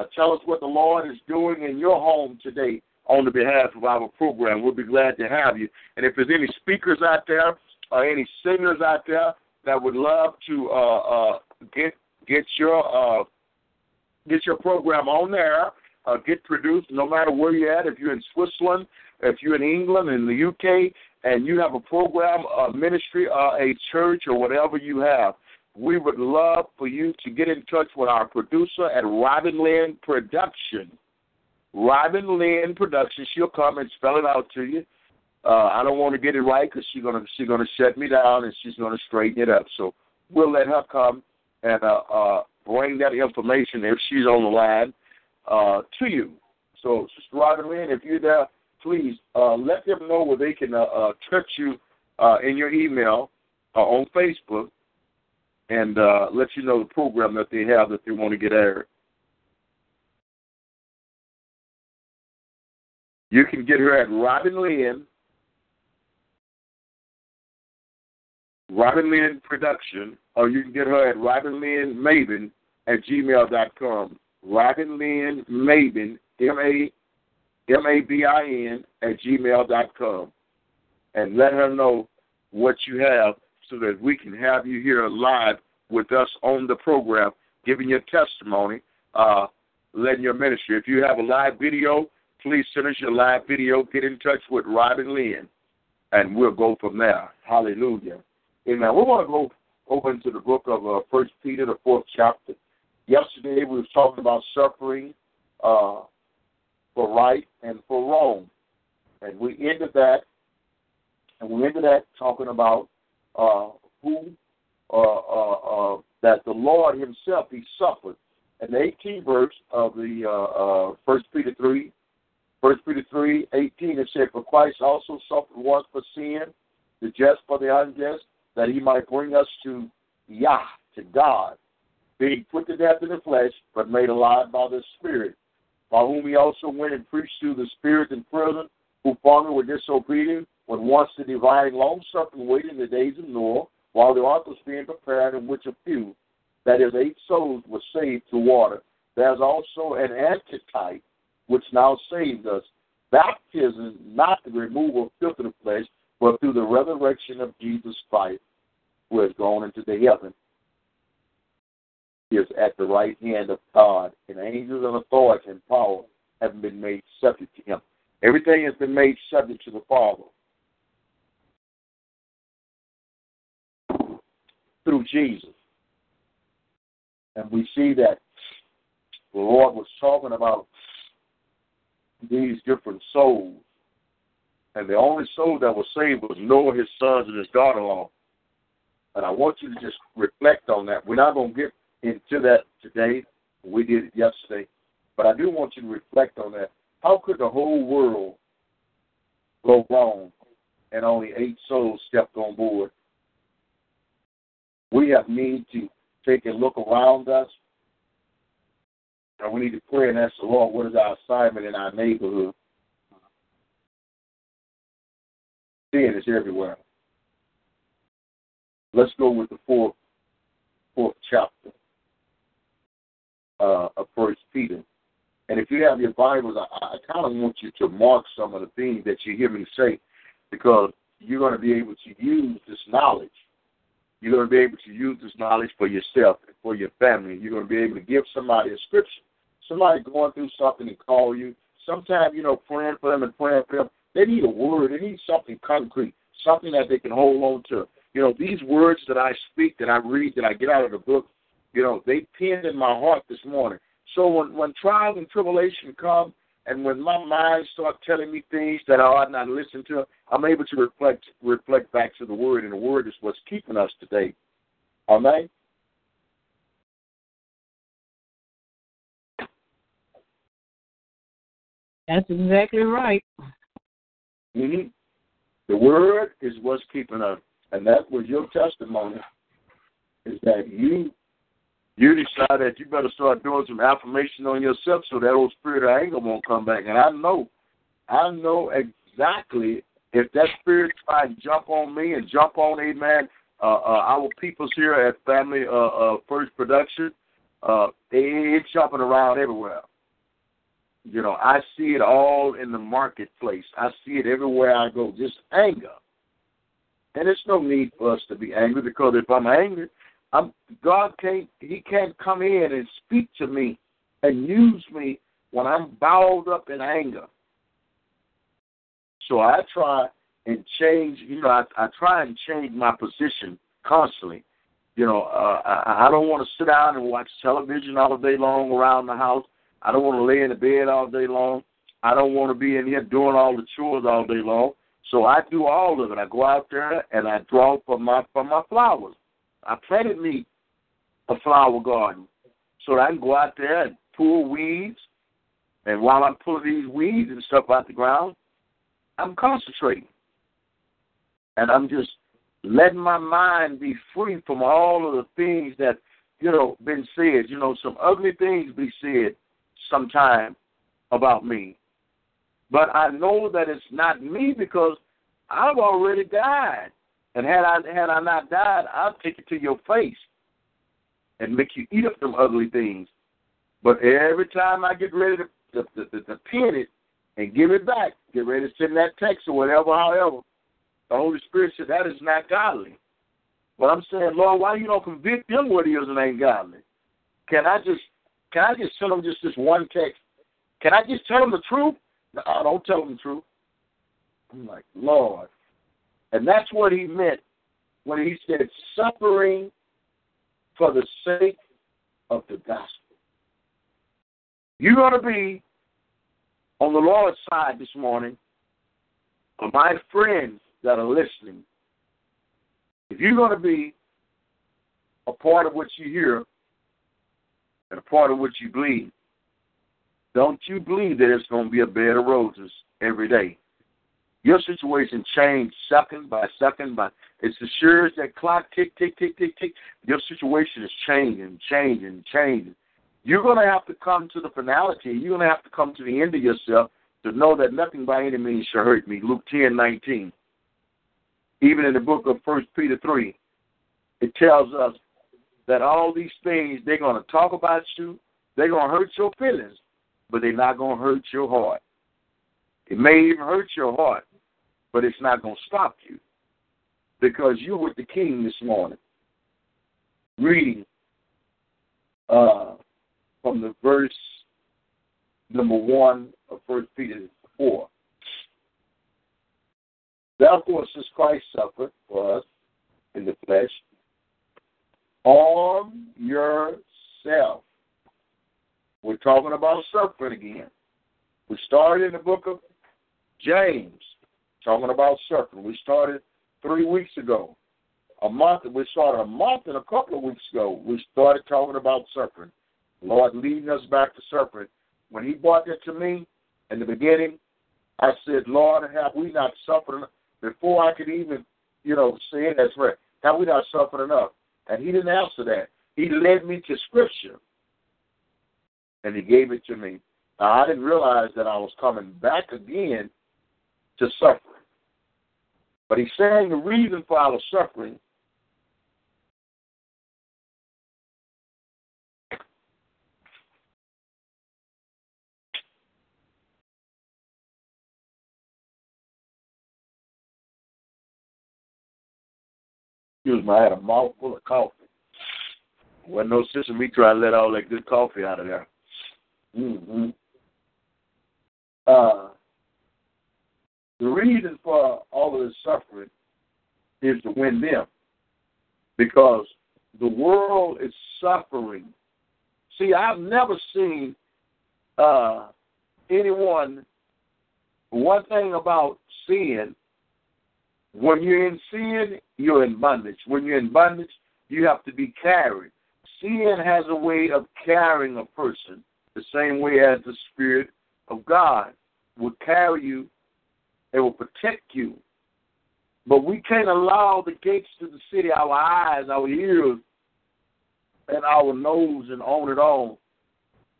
uh, tell us what the Lord is doing in your home today on the behalf of our program. We'll be glad to have you. And if there's any speakers out there or any singers out there that would love to uh, uh, get get your uh, get your program on there, uh, get produced, no matter where you're at. If you're in Switzerland, if you're in England, in the UK, and you have a program, a ministry, uh, a church, or whatever you have, we would love for you to get in touch with our producer at Robin Lynn Production. Robin Lynn Production. She'll come and spell it out to you. Uh, I don't want to get it right because she's gonna she's gonna shut me down and she's gonna straighten it up. So we'll let her come and uh, uh, bring that information if she's on the line uh, to you. So Sister Robin Lynn, if you're there, please uh, let them know where they can uh, uh, touch you uh, in your email uh, on Facebook and uh, let you know the program that they have that they want to get aired. You can get her at Robin Lynn, Robin Lynn Production, or you can get her at Robin Lynn Maven at gmail.com. Robin Lynn Maven, M A M A B I N, at gmail.com. And let her know what you have so that we can have you here live with us on the program, giving your testimony, uh, letting your ministry. If you have a live video, please send us your live video. Get in touch with Robin Lynn, and we'll go from there. Hallelujah. Amen. We want to go over into the book of uh, First Peter, the fourth chapter. Yesterday we were talking about suffering uh, for right and for wrong, and we ended that, and we ended that talking about uh, who uh, uh, uh, that the Lord Himself He suffered. And the 18th verse of the uh, First Peter three First Peter three eighteen it said, For Christ also suffered once for sin, the just for the unjust, that he might bring us to Yah, to God, being put to death in the flesh, but made alive by the Spirit, by whom he also went and preached to the Spirit in prison, who formerly were disobedient, when once the divine long suffering waited in the days of Noah, while the ark was being prepared, in which a few, that is, eight souls, were saved to water. There's also an antitype which now saves us. Baptism, not the removal of filth of the flesh, but through the resurrection of Jesus Christ, who has gone into the heaven, is at the right hand of God, and angels and authority and power have been made subject to him. Everything has been made subject to the Father. Through Jesus. And we see that the Lord was talking about these different souls. And the only soul that was saved was Noah, his sons, and his daughter in law. And I want you to just reflect on that. We're not going to get into that today. We did it yesterday. But I do want you to reflect on that. How could the whole world go wrong and only eight souls stepped on board? We have need to take a look around us and we need to pray and ask the Lord, what is our assignment in our neighborhood? Sin is everywhere. Let's go with the fourth, fourth chapter uh, of First Peter. And if you have your Bibles, I, I kind of want you to mark some of the things that you hear me say, because you're going to be able to use this knowledge. You're going to be able to use this knowledge for yourself and for your family. You're going to be able to give somebody a scripture somebody going through something and call you, sometimes, you know, praying for them and praying for them, they need a word. They need something concrete, something that they can hold on to. You know, these words that I speak, that I read, that I get out of the book, you know, they pinned in my heart this morning. So when, when trials and tribulation come, and when my mind starts telling me things that I ought not listen to, I'm able to reflect reflect back to the Word, and the Word is what's keeping us today. Amen. That's exactly right. Mm-hmm. The word is what's keeping us, and that was your testimony. Is that you you decide that you better start doing some affirmation on yourself so that old spirit of anger won't come back. And I know, I know exactly if that spirit try and jump on me and jump on, amen, uh, uh, our peoples here at Family uh, uh, First Production, uh, it's jumping around everywhere. You know, I see it all in the marketplace. I see it everywhere I go. Just anger. And there's no need for us to be angry because if I'm angry, I'm God can't He can't come in and speak to me and use me when I'm bowled up in anger. So I try and change. You know, I, I try and change my position constantly. You know, uh, I, I don't want to sit down and watch television all day long around the house. I don't want to lay in the bed all day long. I don't want to be in here doing all the chores all day long. So I do all of it. I go out there and I draw for my for my flowers. I planted me a flower garden so that I can go out there and pull weeds. And while I'm pulling these weeds and stuff out the ground, I'm concentrating. And I'm just letting my mind be free from all of the things that, you know, been said. You know, some ugly things be said sometime about me. But I know that it's not me because I've already died. And had I had I not died, I'll take it to your face and make you eat up them ugly things. But every time I get ready to, to, to, to pin it and give it back, get ready to send that text or whatever, however, the Holy Spirit said that is not godly. But I'm saying, Lord, why you don't convict them what is and ain't godly? Can I just can I just tell them just this one text? Can I just tell them the truth? No, don't tell them the truth. I'm like, Lord. And that's what he meant when he said suffering for the sake of the gospel. You're going to be on the Lord's side this morning, my friends that are listening. If you're going to be a part of what you hear, and a part of what you believe. don't you believe that it's going to be a bed of roses every day. Your situation changed second by second by. It's as sure as that clock tick, tick, tick, tick, tick. Your situation is changing, changing, changing. You're going to have to come to the finality. You're going to have to come to the end of yourself to know that nothing by any means shall hurt me. Luke ten nineteen. Even in the book of First Peter 3, it tells us that all these things, they're going to talk about you, they're going to hurt your feelings, but they're not going to hurt your heart. It may even hurt your heart, but it's not going to stop you because you're with the king this morning, reading uh, from the verse number one of First Peter 4. Therefore, since Christ suffered for us in the flesh, arm yourself. We're talking about suffering again. We started in the book of James, talking about suffering. We started three weeks ago. A month, we started a month and a couple of weeks ago. We started talking about suffering. Lord leading us back to suffering. When He brought that to me in the beginning, I said, Lord, have we not suffered enough? Before I could even, you know, say it, that's right. Have we not suffered enough? And he didn't answer that. He led me to Scripture, and he gave it to me. Now, I didn't realize that I was coming back again to suffering. But he's saying the reason for our suffering Excuse me, I had a mouthful of coffee. Wasn't no sense in me trying to let all that good coffee out of there. Mm-hmm. Uh, the reason for all of this suffering is to win them. Because the world is suffering. See, I've never seen uh, anyone, one thing about sin when you're in sin, you're in bondage. When you're in bondage, you have to be carried. Sin has a way of carrying a person the same way as the Spirit of God will carry you, it will protect you. But we can't allow the gates to the city, our eyes, our ears, and our nose and on and on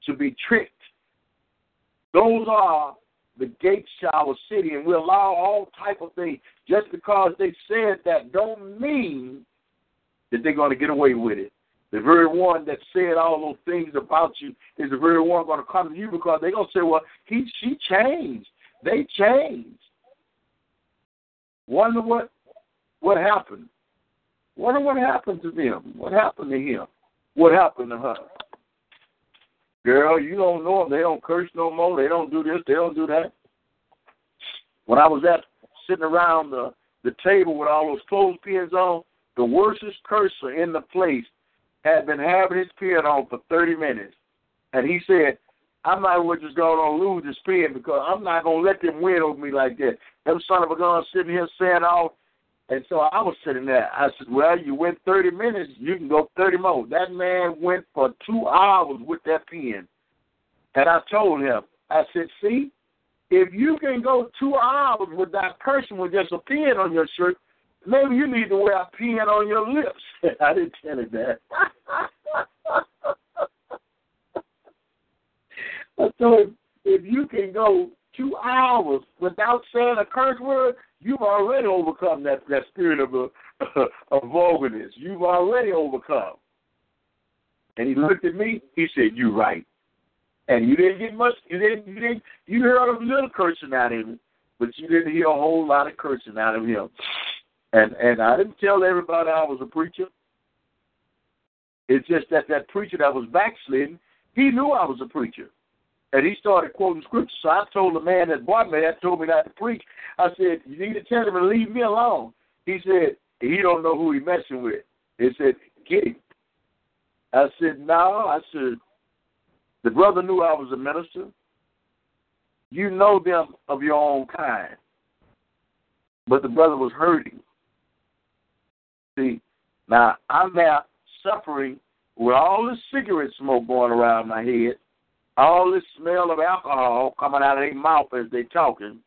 to be tricked. Those are the gates to our city, and we allow all type of things. Just because they said that don't mean that they're going to get away with it. The very one that said all those things about you is the very one going to come to you because they're going to say, well, he, she changed. They changed. Wonder what what happened. Wonder what happened to them. What happened to him? What happened to her? Girl, you don't know them. They don't curse no more. They don't do this. They don't do that. When I was at sitting around the the table with all those clothespins on, the worstest cursor in the place had been having his pen on for 30 minutes. And he said, I'm not going just going to lose this pen because I'm not to let them win over me like that. Them son of a gun sitting here saying all. And so I was sitting there. I said, well, you went 30 minutes, you can go 30 more. That man went for two hours with that pen. And I told him, I said, see, if you can go two hours with that person with just a pen on your shirt, maybe you need to wear a pen on your lips. I didn't tell him that. I told him, if you can go two hours without saying a curse word, you've already overcome that, that spirit of, a, uh, of vulgarness. You've already overcome. And he looked at me, he said, You're right. And you didn't get much you didn't you didn't you heard a little cursing out of him, but you didn't hear a whole lot of cursing out of him. And and I didn't tell everybody I was a preacher. It's just that that preacher that was backsliding, he knew I was a preacher. And he started quoting scripture. So I told the man that bought me that told me not to preach. I said, You need to tell him to leave me alone. He said, He don't know who he messing with. He said, Get him. I said, No. I said, The brother knew I was a minister. You know them of your own kind. But the brother was hurting. See, now I'm now suffering with all this cigarette smoke going around my head all this smell of alcohol coming out of their mouth as they're talking.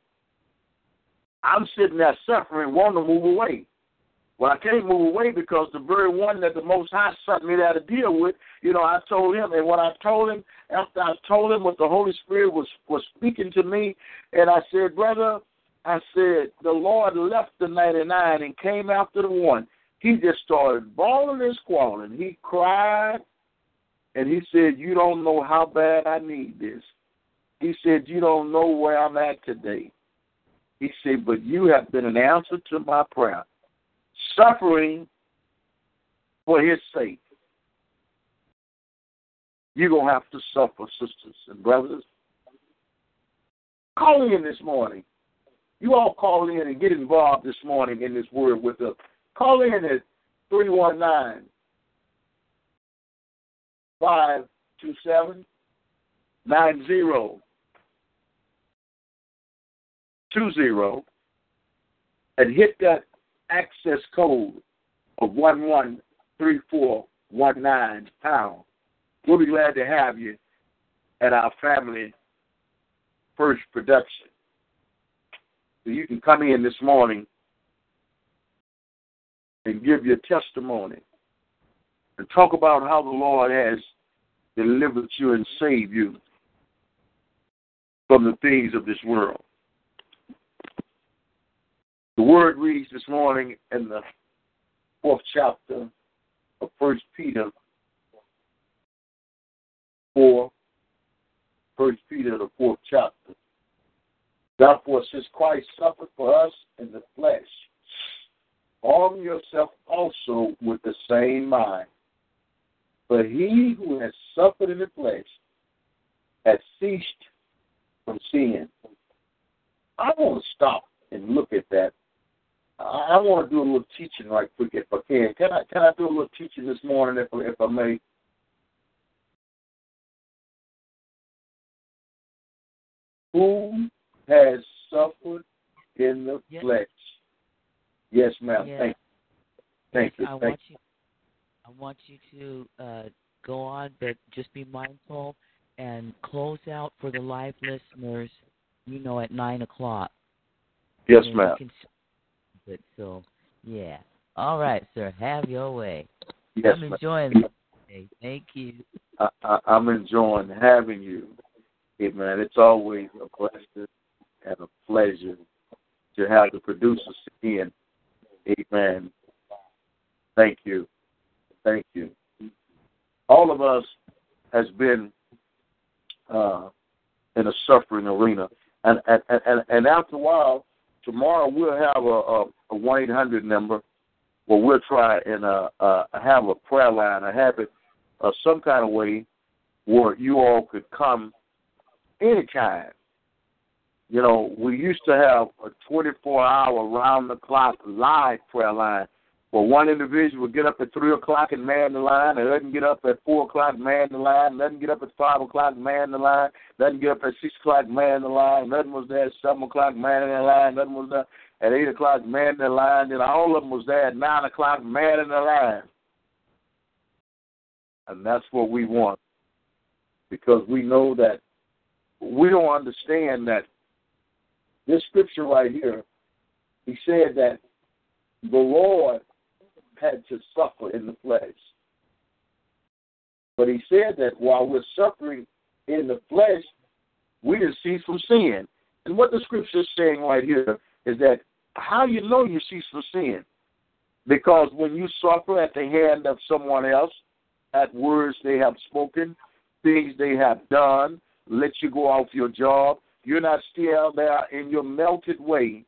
I'm sitting there suffering, wanting to move away. Well, I can't move away because the very one that the Most High sent me there to deal with, you know, I told him, and when I told him, after I told him what the Holy Spirit was was speaking to me, and I said, brother, I said, the Lord left the 99 and came after the one. He just started bawling and squalling. He cried, and he said, you don't know how bad I need this. He said, you don't know where I'm at today. He said, but you have been an answer to my prayer suffering for his sake. You're going to have to suffer, sisters and brothers. Call in this morning. You all call in and get involved this morning in this word with us. Call in at 319 527 9020 and hit that access code of 113419 pound. We'll be glad to have you at our family first production. So you can come in this morning and give your testimony and talk about how the Lord has delivered you and saved you from the things of this world. The word reads this morning in the fourth chapter of First Peter four. First Peter the fourth chapter. Therefore, since Christ suffered for us in the flesh, arm yourself also with the same mind. For he who has suffered in the flesh has ceased from sin. I want to stop and look at that I, want to do a little teaching right quick if I can. Can I can I do a little teaching this morning if if I may? Who has suffered in the yes. flesh? Yes, ma'am. Yes. Thank you. Thank you. I Thank you. I want you to uh, go on, but just be mindful and close out for the live listeners. You know, at nine o'clock. Yes, ma'am. Can, but so, yeah. All right, sir. Have your way. Yes, I'm enjoying this today. Thank you. I, I, I'm enjoying having you. Hey, man, it's always a blessing and a pleasure to have the producers in. Amen. Thank you. Thank you. All of us has been uh, in a suffering arena, and and and, and after a while, tomorrow we'll have a, a, one eight hundred number where we'll try and uh, uh, have a prayer line, or have it uh, some kind of way where you all could come anytime. You know, we used to have a 24 hour round the clock live prayer line well, one individual would get up at 3 o'clock and man the line, and doesn't get up at 4 o'clock, man the line, doesn't get up at 5 o'clock, man the line, doesn't get up at 6 o'clock, man the line, nothing was there at 7 o'clock, man the line, nothing was there at 8 o'clock, man the line, then all of them was there at 9 o'clock, man in the line. And that's what we want because we know that we don't understand that this scripture right here, he said that the Lord had to suffer in the flesh. But he said that while we're suffering in the flesh, we didn't cease from sin. And what the scripture is saying right here is that how you know you cease from sin? Because when you suffer at the hand of someone else, at words they have spoken, things they have done, let you go off your job, you're not still there in your melted way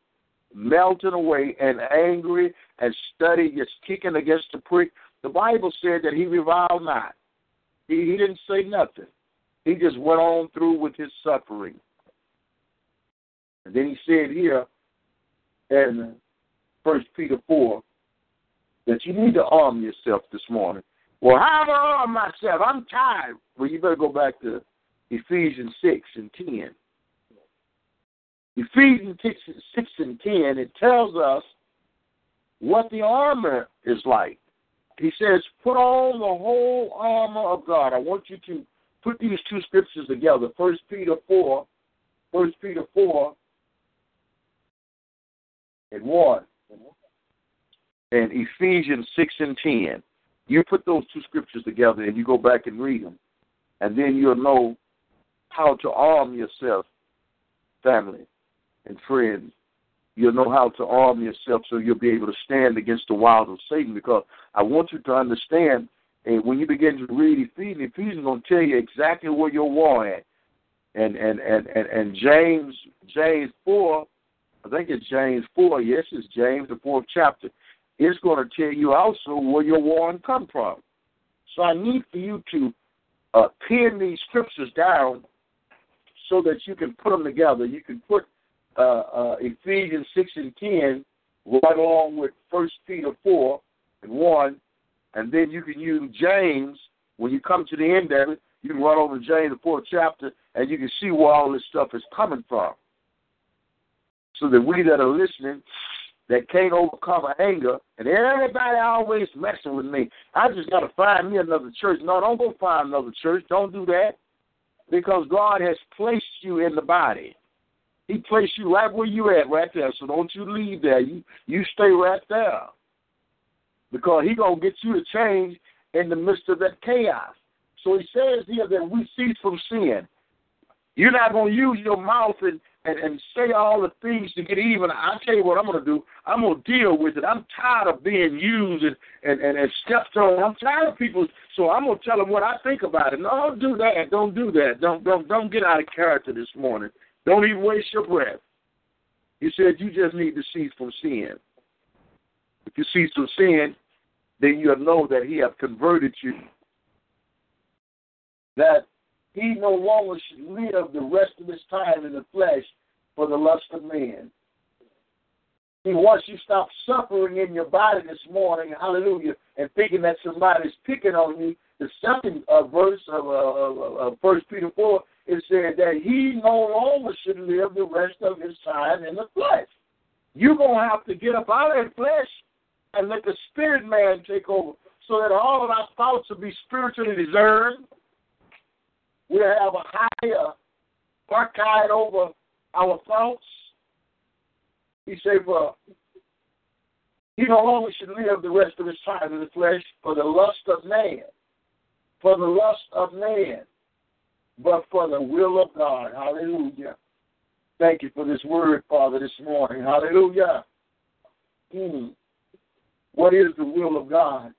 melting away and angry and study, just kicking against the prick. The Bible said that he reviled not. He, he didn't say nothing. He just went on through with his suffering. And then he said here in First Peter 4 that you need to arm yourself this morning. Well, how do I arm myself? I'm tired. Well, you better go back to Ephesians 6 and 10. Ephesians 6, 6 and 10, it tells us what the armor is like. He says, put on the whole armor of God. I want you to put these two scriptures together. First Peter four, First Peter four and one, and Ephesians six and ten. You put those two scriptures together and you go back and read them, and then you'll know how to arm yourself, family and friends. You'll know how to arm yourself so you'll be able to stand against the wiles of Satan. Because I want you to understand, and when you begin to read Ephesians, Ephesians is going to tell you exactly where your war at. And and and and, and James James four, I think it's James four. Yes, it's James the fourth chapter. It's going to tell you also where your warring come from. So I need for you to uh, pin these scriptures down so that you can put them together. You can put uh, uh, Ephesians 6 and 10 right along with First Peter 4 and 1, and then you can use James when you come to the end of it. You can run over to James, the fourth chapter, and you can see where all this stuff is coming from. So that we that are listening that can't overcome anger, and everybody always messing with me. I just got to find me another church. No, don't go find another church. Don't do that. Because God has placed you in the body. He placed you right where you at, right there. So don't you leave there. You you stay right there. Because he gonna get you to change in the midst of that chaos. So he says here that we cease from sin. You're not gonna use your mouth and, and, and say all the things to get even. I'll tell you what I'm gonna do. I'm gonna deal with it. I'm tired of being used and, and, and, and stepped on. I'm tired of people so I'm gonna tell them what I think about it. No, don't do that. Don't do that. Don't don't don't get out of character this morning. Don't even waste your breath. He said you just need to cease from sin. If you cease from sin, then you'll know that he has converted you. That he no longer should live the rest of his time in the flesh for the lust of man. He wants you to stop suffering in your body this morning, hallelujah, and thinking that somebody's picking on you, the second uh, verse of, uh, of First Peter 4, it said that he no longer should live the rest of his time in the flesh. You're going to have to get up out of that flesh and let the spirit man take over so that all of our thoughts will be spiritually discerned. We'll have a higher archive over our thoughts. He said, well, he no longer should live the rest of his time in the flesh for the lust of man. For the lust of man but for the will of God. Hallelujah. Thank you for this word, Father, this morning. Hallelujah. Hmm. What is the will of God?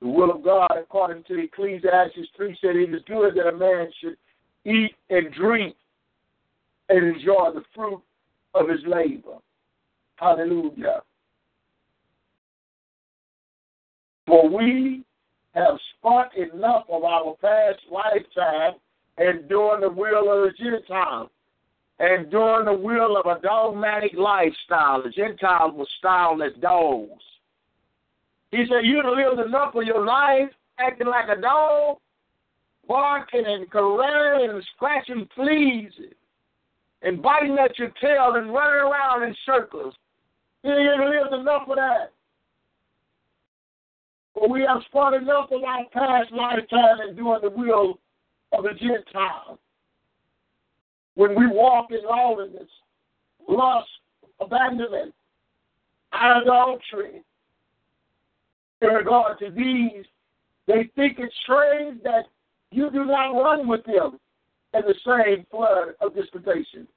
The will of God, according to Ecclesiastes 3, said it is good that a man should eat and drink and enjoy the fruit of his labor. Hallelujah. For we have spent enough of our past lifetime and doing the will of the Gentiles and doing the will of a dogmatic lifestyle. The Gentiles were styled as dogs. He said, You'd lived enough of your life acting like a dog, barking and careering and scratching fleas and biting at your tail and running around in circles. You lived enough of that. But we have spent enough of our past lifetime in doing the will of the Gentiles. When we walk in lawlessness, lust, abandonment, idolatry, in regard to these, they think it's strange that you do not run with them in the same flood of dispensation.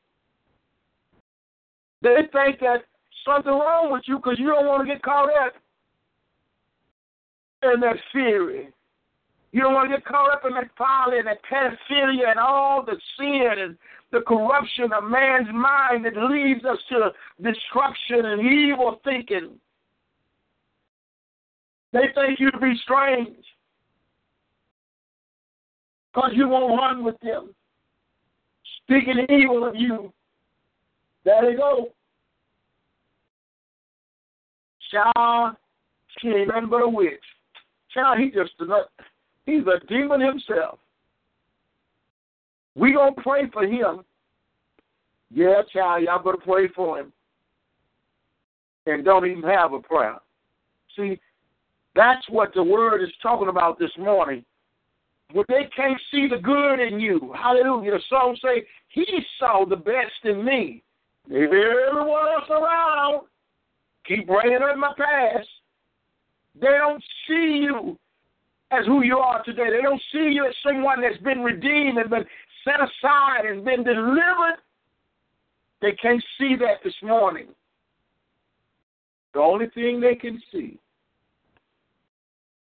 They think that something wrong with you because you don't want to get caught up in that fury you don't want to get caught up in that folly and that pedophilia and all the sin and the corruption of man's mind that leads us to destruction and evil thinking. They think you to be strange because you won't run with them, speaking evil of you. There they go. Child, she ain't nothing but a witch. Child, he just a nut. He's a demon himself. We gonna pray for him. Yeah, child, y'all better pray for him. And don't even have a prayer. See, that's what the word is talking about this morning. But they can't see the good in you. Hallelujah. The song say, He saw the best in me. Everyone else around keep bringing up my past. They don't see you as who you are today. They don't see you as someone that's been redeemed and been set aside and been delivered. They can't see that this morning. The only thing they can see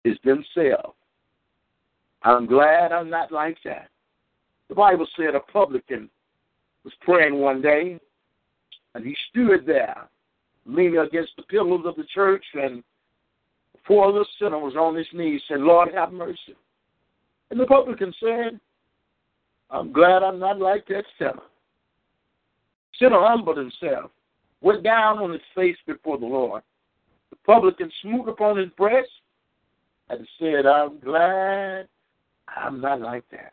is themselves. I'm glad I'm not like that. The Bible said a publican was praying one day, and he stood there, leaning against the pillars of the church, and before the sinner was on his knees, said, Lord, have mercy. And the publican said, I'm glad I'm not like that sinner. Sinner humbled himself, went down on his face before the Lord. The publican smote upon his breast and said, I'm glad I'm not like that.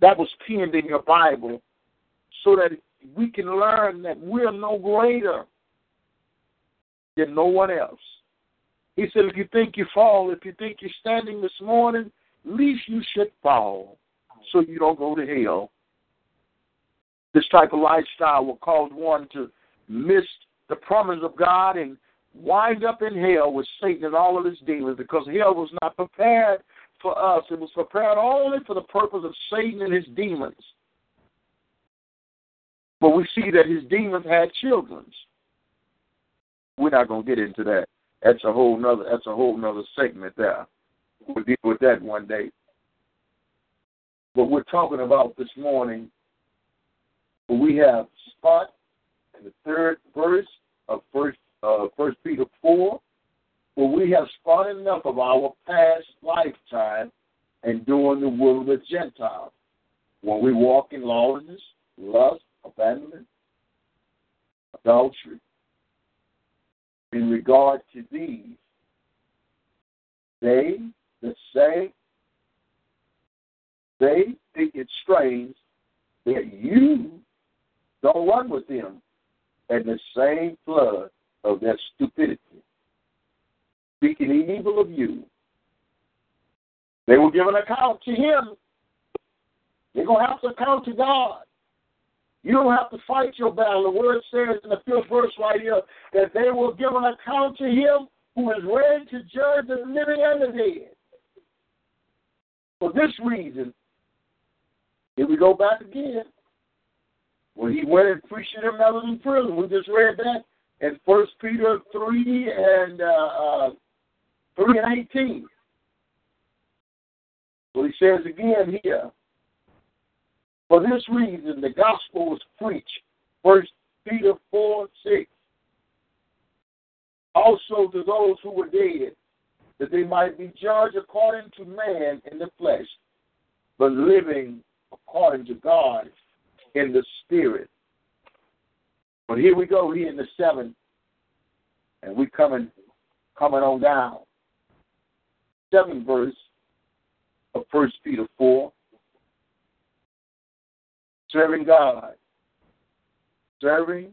That was penned in your Bible so that we can learn that we're no greater than no one else. He said, if you think you fall, if you think you're standing this morning, least you should fall so you don't go to hell. This type of lifestyle will cause one to miss the promise of God and wind up in hell with Satan and all of his demons because hell was not prepared for us. It was prepared only for the purpose of Satan and his demons. But we see that his demons had children. We're not going to get into that. That's a whole nother. That's a whole nother segment there. We'll deal with that one day. But we're talking about this morning. We have spot in the third verse of First uh, First Peter four, where we have spot enough of our past lifetime and doing the will of the Gentiles. When we walk in lawlessness, lust, abandonment, adultery. In regard to these, they that say they think it strange that you don't run with them in the same flood of their stupidity, speaking evil of you. They will give an account to him. They're going to have to account to God. You don't have to fight your battle. The word says in the fifth verse right here that they will give an account to him who is ready to judge the living and the dead. For this reason, here we go back again. When he went and preached to them in prison, we just read that in First Peter three and uh, uh, three and eighteen. So he says again here. For this reason, the gospel was preached. First Peter four six. Also to those who were dead, that they might be judged according to man in the flesh, but living according to God in the spirit. But here we go, here in the seventh, and we coming coming on down. Seventh verse of First Peter four. Serving God. Serving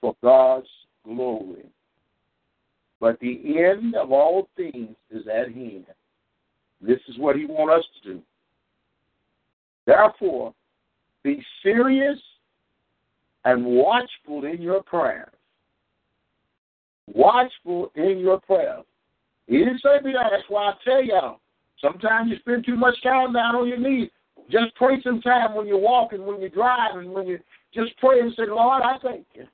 for God's glory. But the end of all things is at hand. This is what he wants us to do. Therefore, be serious and watchful in your prayers. Watchful in your prayers. He didn't say be that. That's why I tell y'all. Sometimes you spend too much time down on your knees. Just pray sometime when you're walking, when you're driving, when you just pray and say, Lord, I thank you.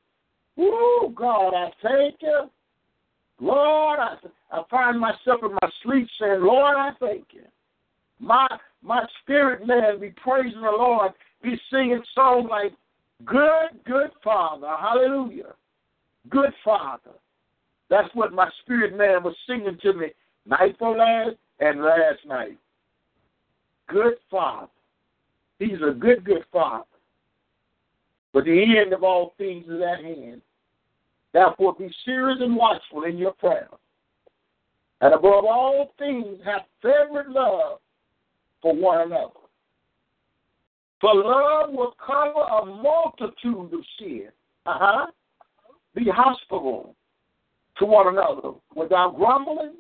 Oh, God, I thank you. Lord, I, I find myself in my sleep saying, Lord, I thank you. My my spirit man be praising the Lord, be singing songs like Good, good Father. Hallelujah. Good Father. That's what my spirit man was singing to me night for last and last night. Good Father. He's a good, good Father. But the end of all things is at hand. Therefore, be serious and watchful in your prayer. And above all things, have fervent love for one another. For love will cover a multitude of sin. Uh huh. Be hospitable to one another without grumbling,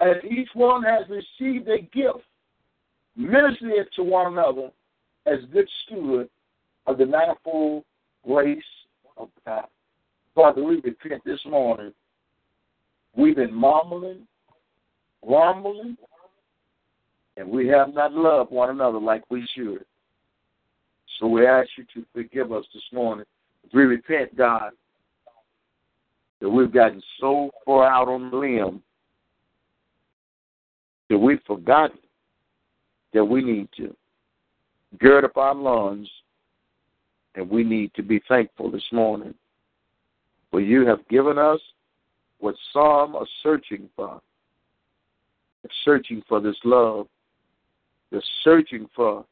as each one has received a gift minister it to one another as good steward of the manifold grace of God. Father, we repent this morning. We've been mumbling, grumbling, and we have not loved one another like we should. So we ask you to forgive us this morning. We repent, God, that we've gotten so far out on the limb that we've forgotten that we need to gird up our lungs and we need to be thankful this morning. For you have given us what some are searching for. They're searching for this love. They're searching for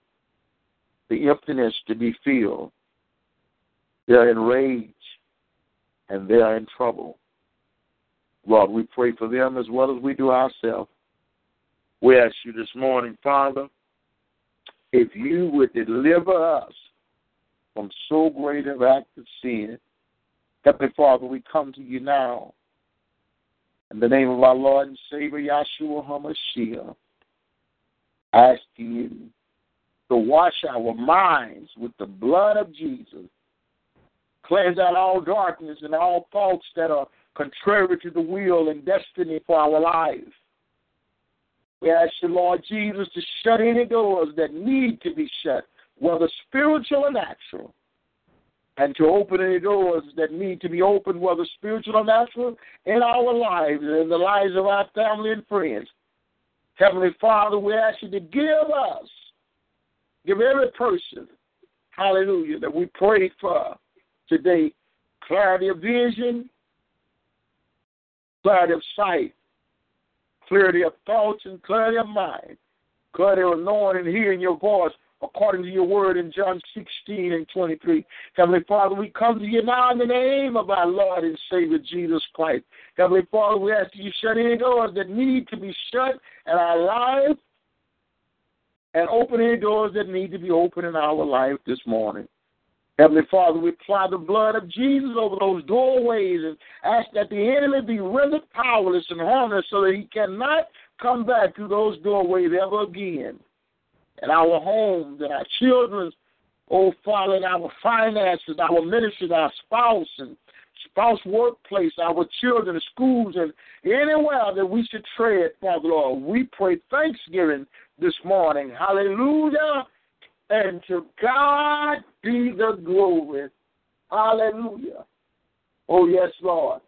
the emptiness to be filled. They're enraged and they are in trouble. Lord, we pray for them as well as we do ourselves. We ask you this morning, Father, if you would deliver us from so great an act of sin, Heavenly Father, we come to you now. In the name of our Lord and Savior, Yahshua HaMashiach, asking you to wash our minds with the blood of Jesus. Cleanse out all darkness and all thoughts that are contrary to the will and destiny for our lives. We ask you, Lord Jesus, to shut any doors that need to be shut, whether spiritual or natural, and to open any doors that need to be opened, whether spiritual or natural, in our lives and in the lives of our family and friends. Heavenly Father, we ask you to give us Give every person, hallelujah, that we pray for today clarity of vision, clarity of sight, clarity of thoughts, and clarity of mind, clarity of knowing and hearing your voice according to your word in John 16 and 23. Heavenly Father, we come to you now in the name of our Lord and Savior Jesus Christ. Heavenly Father, we ask you shut any doors that need to be shut in our lives and open any doors that need to be opened in our life this morning. Heavenly Father, we apply the blood of Jesus over those doorways and ask that the enemy be rendered powerless and harmless so that he cannot come back through those doorways ever again. In our homes and our children's, oh Father, in our finances, our ministries, our spouse and spouse workplace, our children, schools, and anywhere that we should tread, Father Lord. We pray thanksgiving this morning. Hallelujah. And to God be the glory. Hallelujah. Oh, yes, Lord.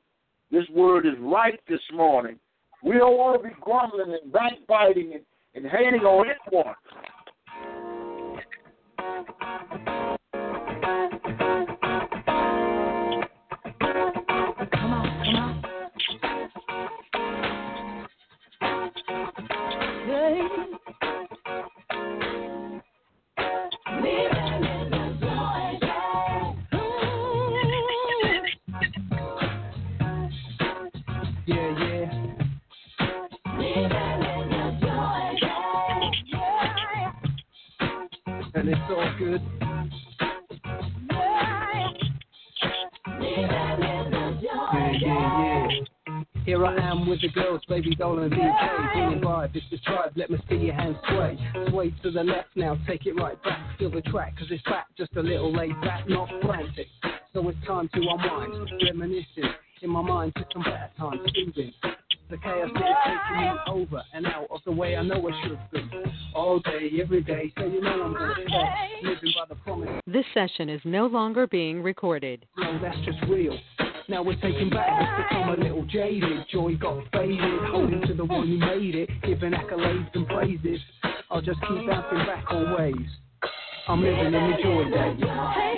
This word is right this morning. We don't want to be grumbling and backbiting and, and hating on anyone. And it's all good. Here I am with the girls, baby doll and DK. Bringing vibe, it's the tribe, let me see your hands sway. Sway to the left now, take it right back. Feel the track, cause it's back, just a little laid back, not frantic. So it's time to unwind, reminiscing. In my mind, to some better times, soothing. The chaos is taking me over and out of the way I know I should be. All day, every day, so you know I'm gonna. Living by the promise. This session is no longer being recorded. No, that's just real. Now we're taking back, it's become a little jaded. Joy got faded, holding to the one who made it, giving accolades and praises. I'll just keep bouncing back always. I'm living in the joy days.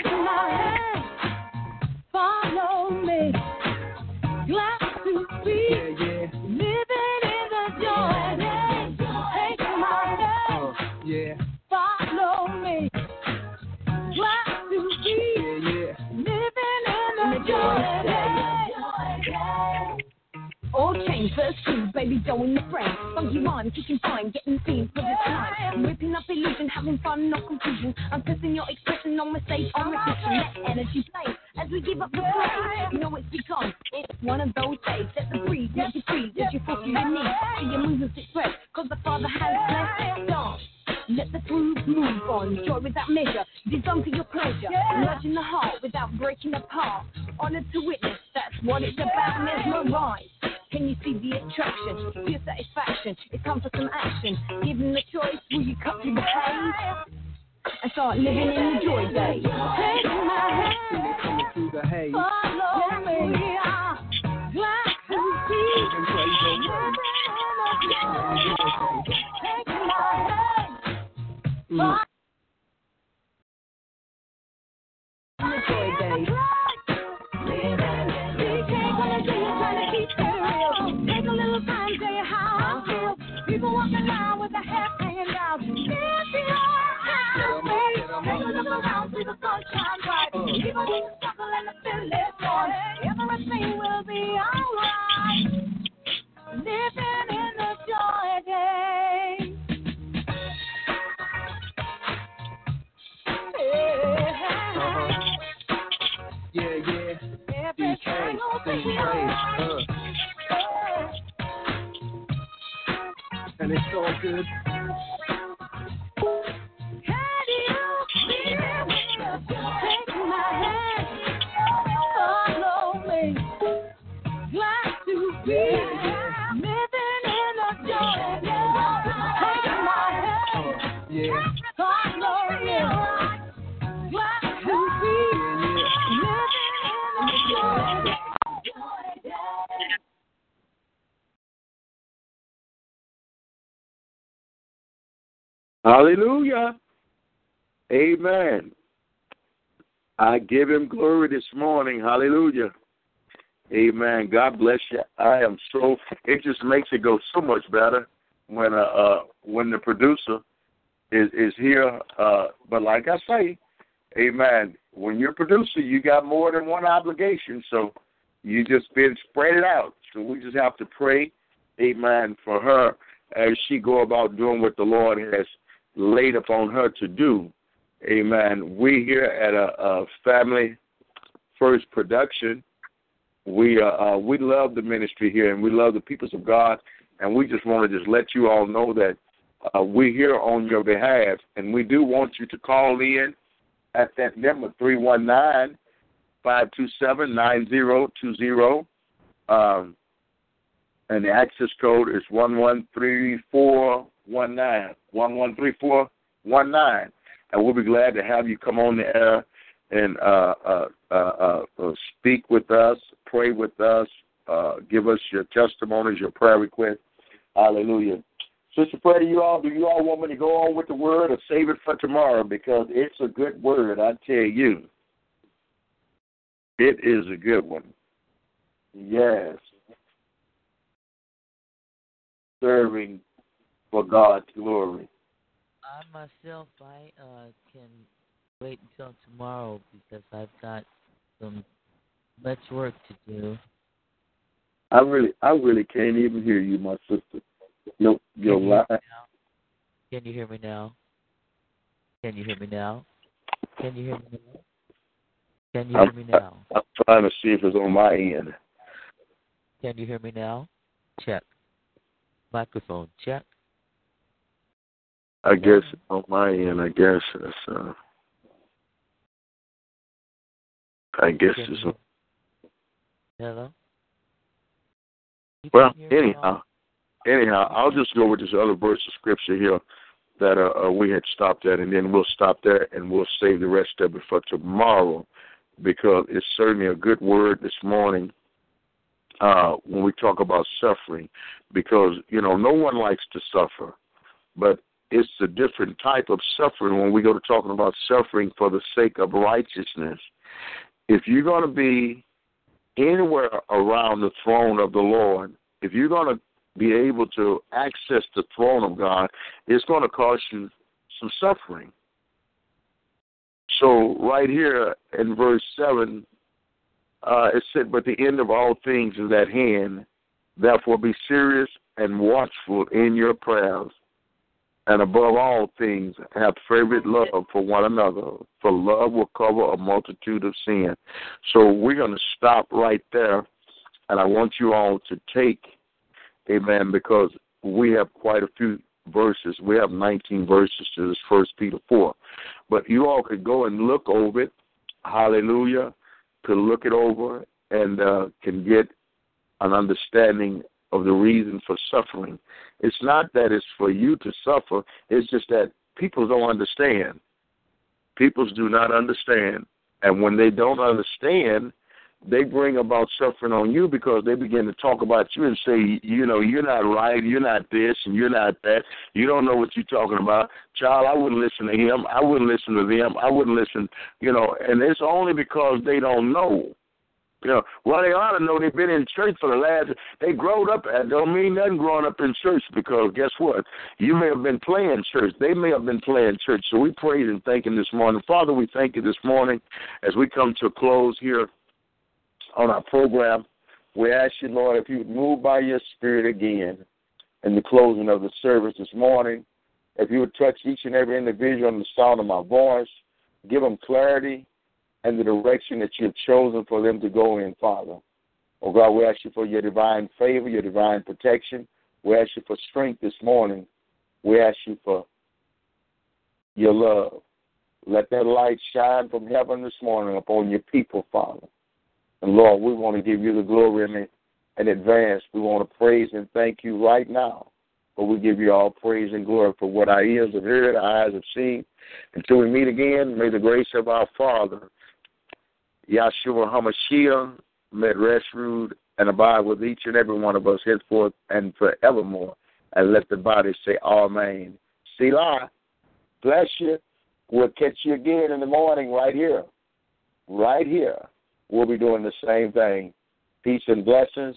First two, baby dough in the frame. Funky you can find, getting seen for the time. I'm ripping up illusion, having fun, no confusion. I'm testing your expression on mistake, on restriction. Let energy play as we give up the play. You know it's become, it's one of those days. Set the breeze, make you free, as you fulfill your needs. See your movements express, cause the Father has blessed. Dance. Let the groove move on, joy without measure, designed for your pleasure. Lodge in the heart without breaking apart. Honored to witness, that's what it's about. Mesmerize. Can you see the attraction? Feel satisfaction. It's time for some action. Given the choice, will you cut through the haze? And start living in the joy day. Take my hand, Through the haze. follow me. Glad to see Take my hand. Mm. In Even struggle and the feeling torn, everything will be alright. Living in the joy days. Yeah, yeah. DK, sing praise. Uh. And it's all good. Hallelujah. Amen. I give him glory this morning. Hallelujah. Amen. God bless you. I am so it just makes it go so much better when uh, uh when the producer is is here. Uh but like I say, Amen. When you're a producer you got more than one obligation. So you just been spread it out. So we just have to pray, Amen, for her as she go about doing what the Lord has laid upon her to do. Amen. We here at a, a Family First Production, we uh, uh, we love the ministry here and we love the peoples of God, and we just want to just let you all know that uh, we're here on your behalf, and we do want you to call in at that number three one nine five two seven nine zero two zero. Um, and the access code is one one three four one nine one one three four one nine, and we'll be glad to have you come on the air and uh, uh, uh, uh, uh, speak with us, pray with us, uh, give us your testimonies, your prayer requests. Hallelujah. Sister Freddie, you all, do you all want me to go on with the word or save it for tomorrow? Because it's a good word, I tell you. It is a good one. Yes. Serving for God's glory. I myself, I uh, can wait until tomorrow because I've got some much work to do. I really, I really can't even hear you, my sister. Your, your Can you hear line. me now? Can you hear me now? Can you hear me now? Can you hear me now? Can you hear I'm. I'm trying to see if it's on my end. Can you hear me now? Check. Microphone check. I guess on my end, I guess it's uh, I guess it's you- Hello. You well. can hear me Anyhow, anyhow, I'll just go with this other verse of scripture here that uh, uh, we had stopped at, and then we'll stop there and we'll save the rest of it for tomorrow because it's certainly a good word this morning uh, when we talk about suffering because you know no one likes to suffer, but it's a different type of suffering when we go to talking about suffering for the sake of righteousness. If you're going to be anywhere around the throne of the Lord, if you're going to be able to access the throne of God, it's going to cost you some suffering. So, right here in verse 7, uh, it said, But the end of all things is at hand. Therefore, be serious and watchful in your prayers. And above all things, have fervent love for one another, for love will cover a multitude of sin. So we're going to stop right there, and I want you all to take, amen, because we have quite a few verses. We have 19 verses to this First Peter 4. But you all could go and look over it, hallelujah, to look it over and uh, can get an understanding of the reason for suffering. It's not that it's for you to suffer, it's just that people don't understand. People do not understand. And when they don't understand, they bring about suffering on you because they begin to talk about you and say, you know, you're not right, you're not this, and you're not that. You don't know what you're talking about. Child, I wouldn't listen to him. I wouldn't listen to them. I wouldn't listen, you know, and it's only because they don't know. You know, well, they ought to know they've been in church for the last. They growed up. That don't mean nothing growing up in church because guess what? You may have been playing church. They may have been playing church. So we praise and thank Him this morning, Father. We thank you this morning as we come to a close here on our program. We ask you, Lord, if you would move by your Spirit again in the closing of the service this morning. If you would touch each and every individual on the sound of my voice, give them clarity and the direction that you have chosen for them to go in, Father. Oh God, we ask you for your divine favor, your divine protection. We ask you for strength this morning. We ask you for your love. Let that light shine from heaven this morning upon your people, Father. And Lord, we want to give you the glory in, in advance. We want to praise and thank you right now. But we give you all praise and glory for what our ears have heard, our eyes have seen. Until we meet again, may the grace of our Father, Yahshua HaMashiach, may rest, rule, and abide with each and every one of us henceforth and forevermore. And let the body say, Amen. Selah. Bless you. We'll catch you again in the morning right here. Right here. We'll be doing the same thing. Peace and blessings.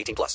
18 plus.